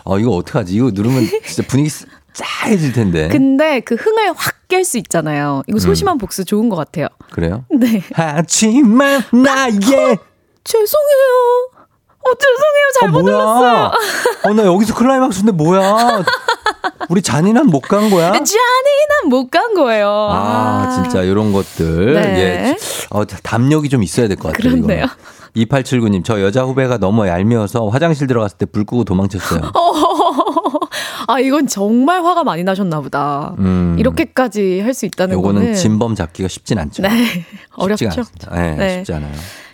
어, 이거 어떡하지? 이거 누르면 진짜 분위기 싸해질 텐데. 근데 그 흥을 확 깰 수 있잖아요. 음. 이거 소심한 복수 좋은 것 같아요. 그래요? 네. 하지만 나의 죄송해요. 어, 죄송해요. 잘못 아? 눌렀어요. 어, 나 여기서 클라이막스인데 뭐야? 우리 잔인한 못 간 거야? 잔인한 못 간 거예요. 아, 진짜 이런 것들. 네. 예. 어, 담력이 좀 있어야 될 것 같아요. 그렇네요. 2879님, 저 여자 후배가 너무 얄미워서 화장실 들어갔을 때 불 끄고 도망쳤어요. <laughs> 아, 이건 정말 화가 많이 나셨나 보다. 음. 이렇게까지 할 수 있다는 요거는 거는 진범 잡기가 쉽진 않죠. 네. 어렵죠. 않습니다. 네, 네. 쉽지 않아요.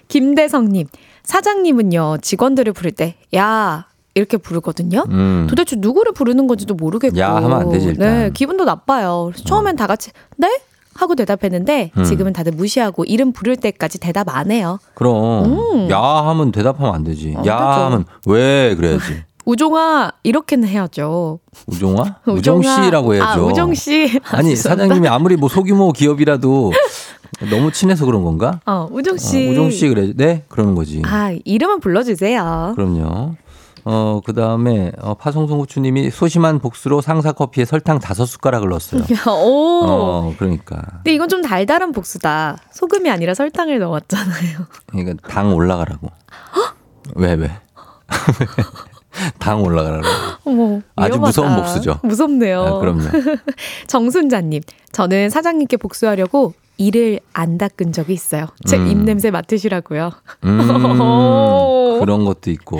김대성님, 사장님은요, 직원들을 부를 때, 야, 이렇게 부르거든요. 음. 도대체 누구를 부르는 건지도 모르겠고. 야 하면 안 되지, 일단. 네, 기분도 나빠요. 처음엔 다 같이, 네? 하고 대답했는데, 음. 지금은 다들 무시하고 이름 부를 때까지 대답 안 해요. 그럼 음. 야 하면 대답하면 안 되지. 안 야 되죠. 하면 왜 그래야지. <laughs> 우종아, 이렇게는 해야죠. 우종아? 우종 <laughs> 우종아. 씨라고 해야죠. 아, 우종 씨. 아, 아니. <laughs> 사장님이 아무리 뭐 소규모 기업이라도 너무 친해서 그런 건가? 어, 우종 씨. 어, 우종 씨 그래. 네, 그러는 거지. 아, 이름은 불러주세요. 그럼요. 어, 그 다음에, 어, 파송송구추님이 소심한 복수로 상사 커피에 설탕 다섯 숟가락을 넣었어요. <laughs> 오. 어, 그러니까. 근데 이건 좀 달달한 복수다. 소금이 아니라 설탕을 넣었잖아요. <laughs> 그러니까 당 올라가라고. 왜, 왜? <laughs> 당 올라가라고. 어머, 아주 위험하다. 무서운 복수죠. 무섭네요. 아, 그럼요. 정순자님, 저는 사장님께 복수하려고 이를 안 닦은 적이 있어요. 제 음. 입냄새 맡으시라고요. 음, <laughs> 그런 것도 있고.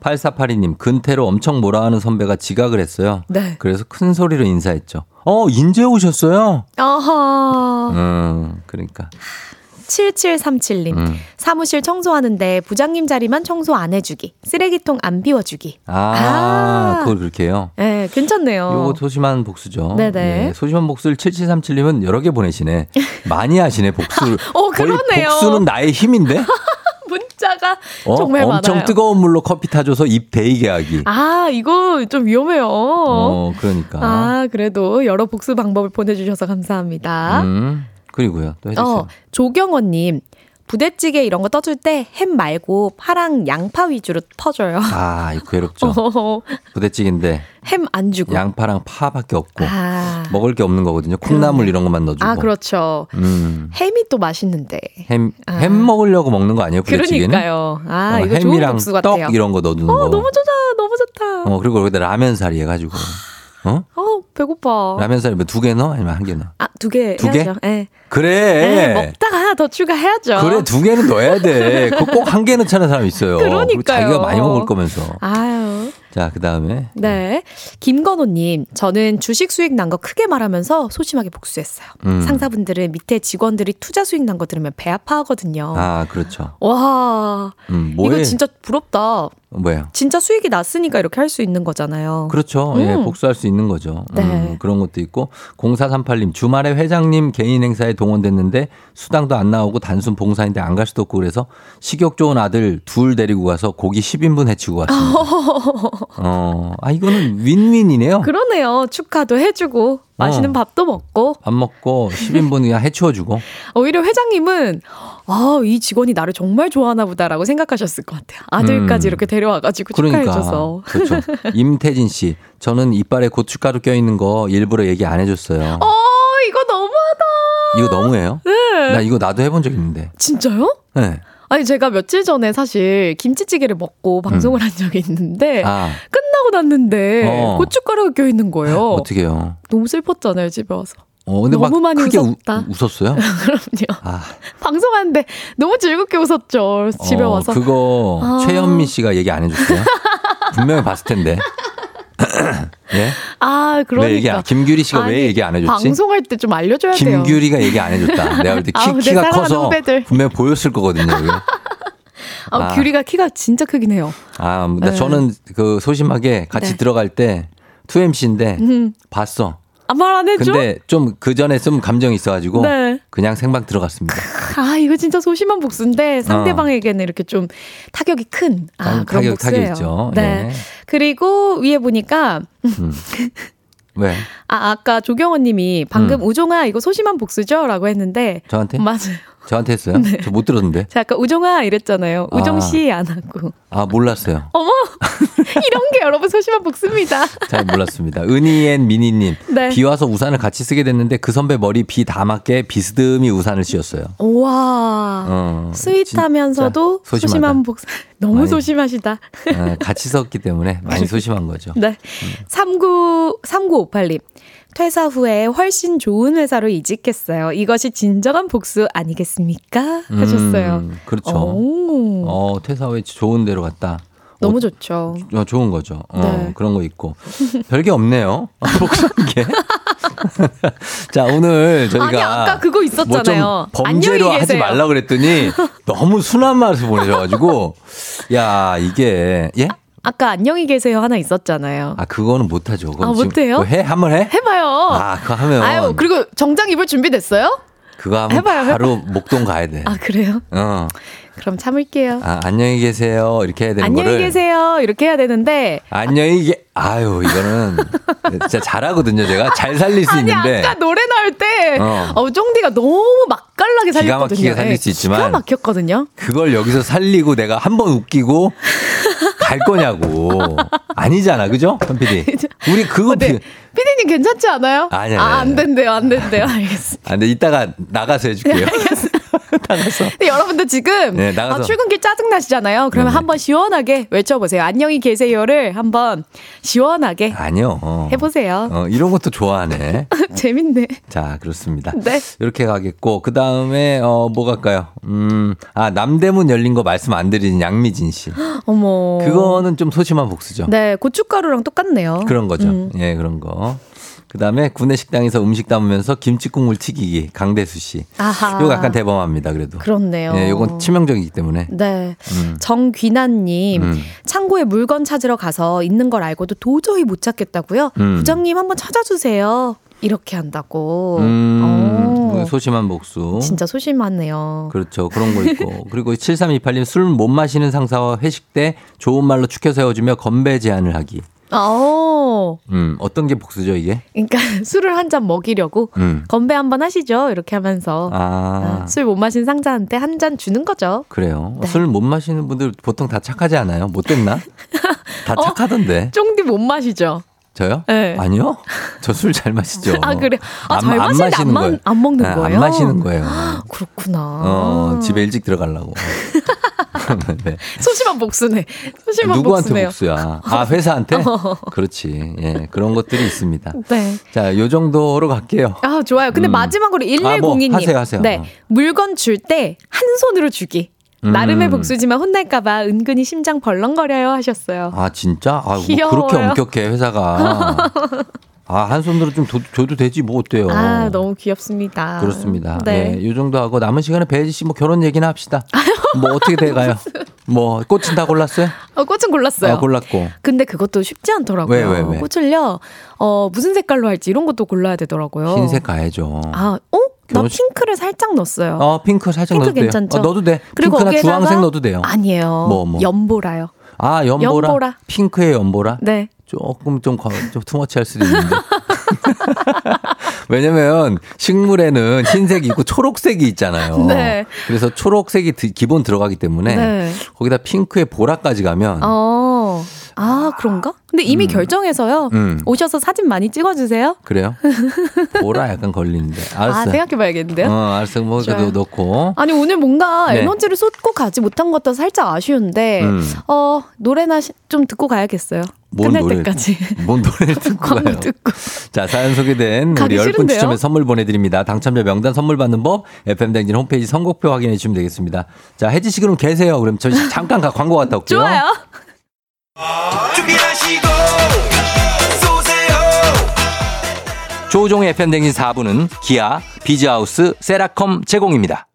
8482님, 근태로 엄청 뭐라 하는 선배가 지각을 했어요. 네. 그래서 큰 소리로 인사했죠. 어, 인제 오셨어요? 아하. 음, 그러니까. 7737님. 음. 사무실 청소하는데 부장님 자리만 청소 안 해주기. 쓰레기통 안 비워주기. 아, 그걸 그렇게 해요? 네, 괜찮네요. 요거 소심한 복수죠. 네네. 예, 소심한 복수를 7737님은 여러 개 보내시네. 많이 하시네, 복수를. <laughs> 어, 거의 그러네요. 복수는 나의 힘인데? <laughs> 문자가 어? 정말 엄청 많아요. 뜨거운 물로 커피 타줘서 입 데이게 하기. 아, 이거 좀 위험해요. 어, 그러니까. 아, 그래도 여러 복수 방법을 보내주셔서 감사합니다. 음, 그리고요. 또 해주세요. 어, 조경원님. 부대찌개 이런 거 떠줄 때 햄 말고 파랑 양파 위주로 퍼줘요. 아, 이거 괴롭죠. <laughs> 부대찌개인데 햄 안 주고. 양파랑 파밖에 없고 아, 먹을 게 없는 거거든요. 콩나물 이런 것만 넣어주고. 아 그렇죠. 음. 햄이 또 맛있는데. 햄, 아. 햄 먹으려고 먹는 거 아니에요? 부대찌개는? 그러니까요. 아, 어, 이거 좋은 햄이랑 복수 떡 같아요. 이런 거 넣어두는 어, 거. 너무 좋다. 너무 좋다. 어, 그리고 여기다 라면 사리 해가지고. 어? 어, 배고파. 라면 사리 뭐두개 넣어? 아니면 한 개 넣어? 아, 두 개 두 개? 예. 그래. 네, 먹다가 하나 더 추가해야죠. 그래, 두 개는 넣어야 돼. 꼭 한 개 넣자는 사람 있어요. 그리고 그러니까요. 자기가 많이 먹을 거면서. 아유. 자, 그 다음에. 네. 김건호님, 저는 주식 수익 난 거 크게 말하면서 소심하게 복수했어요. 음. 상사분들은 밑에 직원들이 투자 수익 난 거 들으면 배 아파하거든요. 아, 그렇죠. 와, 음. 이거 진짜 부럽다. 뭐예요? 진짜 수익이 났으니까 이렇게 할 수 있는 거잖아요. 그렇죠. 예, 음. 복수할 수 있는 거죠. 네. 음, 그런 것도 있고. 0438님, 주말에 회장님 개인 행사에 동원됐는데 수당도 안 나오고 단순 봉사인데 안 갈 수도 없고 그래서 식욕 좋은 아들 둘 데리고 가서 고기 10인분 해치고 왔습니다. <laughs> 어, 아, 이거는 윈윈이네요. 그러네요. 축하도 해주고 맛있는 어. 밥도 먹고 밥 먹고 10인분 그냥 해치워주고. <laughs> 오히려 회장님은 아, 이 직원이 나를 정말 좋아하나 보다라고 생각하셨을 것 같아요. 아들까지 음. 이렇게 데려와가지고 축하해줘서. 그렇죠. <laughs> 임태진 씨, 저는 이빨에 고춧가루 껴있는 거 일부러 얘기 안 해줬어요. 어, 이거 너무하다. 이거 너무해요? 네. 나 이거 나도 해본 적 있는데. 진짜요? 네. 아니 제가 며칠 전에 사실 김치찌개를 먹고 방송을 한 적이 있는데 음. 아, 끝나고 났는데 어. 고춧가루가 껴 있는 거예요. 어떻게 해요? 너무 슬펐잖아요 집에 와서. 어, 근데 너무 막 많이 크게 웃었다. 우, <laughs> 웃었어요? 그럼요. 아, 방송하는데 너무 즐겁게 웃었죠. 집에 어, 와서. 그거 아. 최현미 씨가 얘기 안 해줬어요? 분명히 봤을 텐데. 예? 아 그러니까. 왜 얘기 안, 김규리 씨가 아니, 왜 얘기 안 해줬지? 방송할 때 좀 알려줘야 돼요. 김규리가 얘기 안 해줬다. 내가 볼때 <laughs> 키, 아우, 내 키가 커서 후배들. 분명히 보였을 거거든요. 아, 아. 규리가 키가 진짜 크긴 해요. 아, 나 네. 저는 그 소심하게 같이 네. 들어갈 때 2MC인데 음. 봤어. 아, 말 안 해줘? 근데 좀 그 전에 좀 감정이 있어가지고 네. 그냥 생방 들어갔습니다. 아, 이거 진짜 소심한 복수인데 상대방에게는 이렇게 좀 타격이 큰 아, 어. 타- 그런 타격, 복수예요. 타격이죠. 네. 네. 그리고 위에 보니까 음. <laughs> 왜? 아, 아까 조경원 님이 방금 음. 우종아 이거 소심한 복수죠? 라고 했는데 저한테? 맞아요. 저한테 했어요? 네. 저못 들었는데. 제가 아까 우종아 이랬잖아요. 아. 우종 씨 안 하고. 아, 몰랐어요. 어머! <laughs> 이런 게 여러분 소심한 복수입니다. 잘 몰랐습니다. 은희앤 미니님. 네. 비 와서 우산을 같이 쓰게 됐는데 그 선배 머리 비 다 맞게 비스듬히 우산을 씌웠어요. 우와. 어, 스윗하면서도 소심하다. 소심한 복수. 너무 많이. 소심하시다. 어, 같이 썼기 때문에 많이 <laughs> 소심한 거죠. 네. 39, 3958님. 퇴사 후에 훨씬 좋은 회사로 이직했어요. 이것이 진정한 복수 아니겠습니까? 하셨어요. 음, 그렇죠. 오, 어, 퇴사 후에 좋은 데로 갔다. 너무 좋죠. 어, 좋은 거죠. 어, 네. 그런 거 있고. 별게 없네요. <laughs> 복수한 게. <laughs> 자, 오늘 저희가. 아니, 아까 그거 있었잖아요. 뭐좀 범죄로 하지. 말라 그랬더니 너무 순한 말을 보내셔 가지고. 야, 이게. 예? 아까 안녕히 계세요 하나 있었잖아요. 아, 그거는 못하죠. 아, 못해요? 해? 한번 해? 해봐요. 아, 그거 하면. 아유, 그리고 정장 입을 준비 됐어요? 그거 하면 해봐요, 바로 목동 가야 돼. 아, 그래요? 어. 그럼 참을게요. 아, 안녕히 계세요. 이렇게 해야 되는 안녕히 거를. 계세요. 이렇게 해야 되는데. 안녕히 계. 아유, 이거는 진짜 잘하거든요. 제가 잘 살릴 수 아니, 있는데. 아까 노래 나올 때, 어. 어, 쫑디가 너무 맛깔나게 기가 살렸거든요. 막히게 살릴 예, 수 있지만 기가 막혔거든요. 그걸 여기서 살리고 내가 한 번 웃기고 갈 거냐고. 아니잖아. 그죠? 현 PD. <laughs> 우리 그거 네. 피디님 괜찮지 않아요? 아니, 아니, 아, 안. 된대요, 안 된대요. 알겠습니다. 아, 근데 이따가 나가서 해줄게요. <laughs> 나가서. 근데 여러분들 지금 네. 아, 출근길 짜증 나시잖아요. 그러면 네네. 한번 시원하게 외쳐보세요. 안녕히 계세요를 한번 시원하게 아니요. 어. 해보세요. 어, 이런 것도 좋아하네. <laughs> 재밌네. 자, 그렇습니다. 네. 이렇게 가겠고, 그 다음에, 어, 뭐 갈까요? 음, 아, 남대문 열린 거 말씀 안 드리는 양미진 씨. <gasps> 어머. 그거는 좀 소심한 복수죠. 네, 고춧가루랑 똑같네요. 그런 거죠. 음. 예, 그런 거. 그다음에 구내 식당에서 음식 담으면서 김치 국물 튀기기 강대수 씨. 아하. 이거 약간 대범합니다. 그래도. 그렇네요. 예, 이건 치명적이기 때문에. 네. 음. 정귀나님, 음. 창고에 물건 찾으러 가서 있는 걸 알고도 도저히 못 찾겠다고요? 음. 부장님 한번 찾아 주세요. 이렇게 한다고. 음, 어, 소심한 복수. 진짜 소심하네요. 그렇죠. 그런 거 있고. <laughs> 그리고 7328님 술 못 마시는 상사와 회식 때 좋은 말로 축혀 세워주며 건배 제안을 하기. 어, 음, 어떤 게 복수죠, 이게? 그러니까 <laughs> 술을 한 잔 먹이려고 음. 건배 한번 하시죠. 이렇게 하면서 아, 술 못 마신 상자한테 한 잔 주는 거죠. 그래요. 네. 술못 마시는 분들 보통 다 착하지 않아요? 못 됐나? <laughs> 다 어? 착하던데. 쫑디 못 마시죠? 저요? 네. 아니요. 저 술 잘 마시죠. 아 그래. 아, 안- 잘안 마시는데 안, 마시는 마- 거예요. 안 먹는 네, 거예요. 안 마시는 거예요. 그렇구나. 어, 집에 일찍 들어가려고. <laughs> 네. 소심한 복수네. 소심한 누구한테 복수네요. 복수야? 아, 회사한테? <laughs> 어. 그렇지. 예, 그런 것들이 있습니다. 네. 자, 요 정도로 갈게요. 아, 좋아요. 근데 음. 마지막으로 아, 뭐 1102님. 하세요, 하세요. 네. 어. 물건 줄 때 한 손으로 주기. 음. 나름의 복수지만 혼날까봐 은근히 심장 벌렁거려요 하셨어요. 아, 진짜? 아, 뭐. 그렇게 엄격해, 회사가. <laughs> 아, 한 손으로 좀 도- 줘도 되지, 뭐 어때요? 아, 너무 귀엽습니다. 그렇습니다. 네. 네. 요 정도 하고 남은 시간에 배지 씨 뭐 결혼 얘기나 합시다. 뭐 어떻게 돼 가요? <laughs> 뭐 꽃은 다 골랐어요? 어, 꽃은 골랐어요. 아, 골랐고. 근데 그것도 쉽지 않더라고요. 왜, 왜, 왜? 꽃을요, 어, 무슨 색깔로 할지 이런 것도 골라야 되더라고요. 흰색 가야죠. 아, 어? 나 결혼식- 핑크를 살짝 넣었어요. 어, 핑크 살짝 핑크 넣어도 돼요. 괜찮죠? 어, 넣어도 돼. 그리고 핑크나 주황색 넣어도 돼요. 아니에요. 뭐, 뭐. 연보라요. 아, 연보라. 연보라. 핑크의 연보라? 네. 조금 좀, 과- 좀 투머치 할 수도 있는데. <laughs> 왜냐면 식물에는 흰색이 있고 초록색이 있잖아요. <laughs> 네. 그래서 초록색이 드- 기본 들어가기 때문에 네. 거기다 핑크의 보라까지 가면 어. 아, 그런가? 근데 이미 결정해서요. 음. 오셔서 사진 많이 찍어주세요. 그래요? 보라 약간 걸리는데. 알았어. 아, 생각해봐야겠는데요? 어, 알았어. 뭐. 그래도 넣고. 아니, 오늘 뭔가 네. 에너지를 쏟고 가지 못한 것도 살짝 아쉬운데, 음. 어, 노래나 시- 좀 듣고 가야겠어요. 뭔 끝날 노래를- 때까지. <laughs> 뭔 노래를 듣고 <laughs> 가요? 듣고. 자, 사연 소개된 우리 10분 싫은데요? 추첨해 선물 보내드립니다. 당첨자 명단 선물 받는 법, FM댕진 홈페이지 선곡표 확인해 주시면 되겠습니다. 자, 혜지 씨 그럼 계세요. 그럼 저 잠깐 가, 광고 갔다 올게요. 좋아요. 준비하시고 쏘세요 조종의 FM댕진 4부는 기아, 비즈하우스, 세라컴 제공입니다.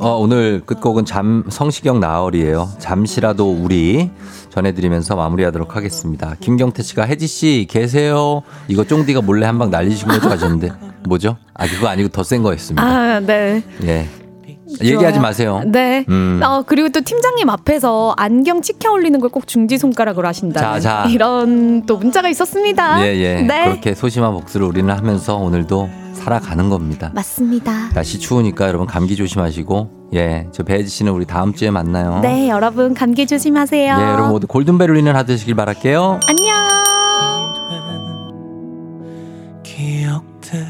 어, 오늘 끝곡은 잠, 성시경 나얼이에요. 잠시라도 우리 전해드리면서 마무리하도록 하겠습니다. 김경태 씨가 혜지 씨 계세요. 이거 쫑디가 몰래 한 방 날리신 거죠 하셨는데 뭐죠? 아 그거 아니고 더 센 거였습니다. 아, 네. 예. 주십시오. 얘기하지 마세요. 네. 음. 어, 그리고 또 팀장님 앞에서 안경 치켜 올리는 걸 꼭 중지 손가락으로 하신다. 자, 자. 이런 또 문자가 있었습니다. 예, 예. 네. 그렇게 소심한 복수를 우리는 하면서 오늘도 살아가는 겁니다. 맞습니다. 날씨 추우니까 여러분 감기 조심하시고 예, 저 배지 씨는 우리 다음 주에 만나요. 네, 여러분 감기 조심하세요. 예, 여러분 모두 골든벨 울리는 하루 되시길 바랄게요. 안녕. 기억들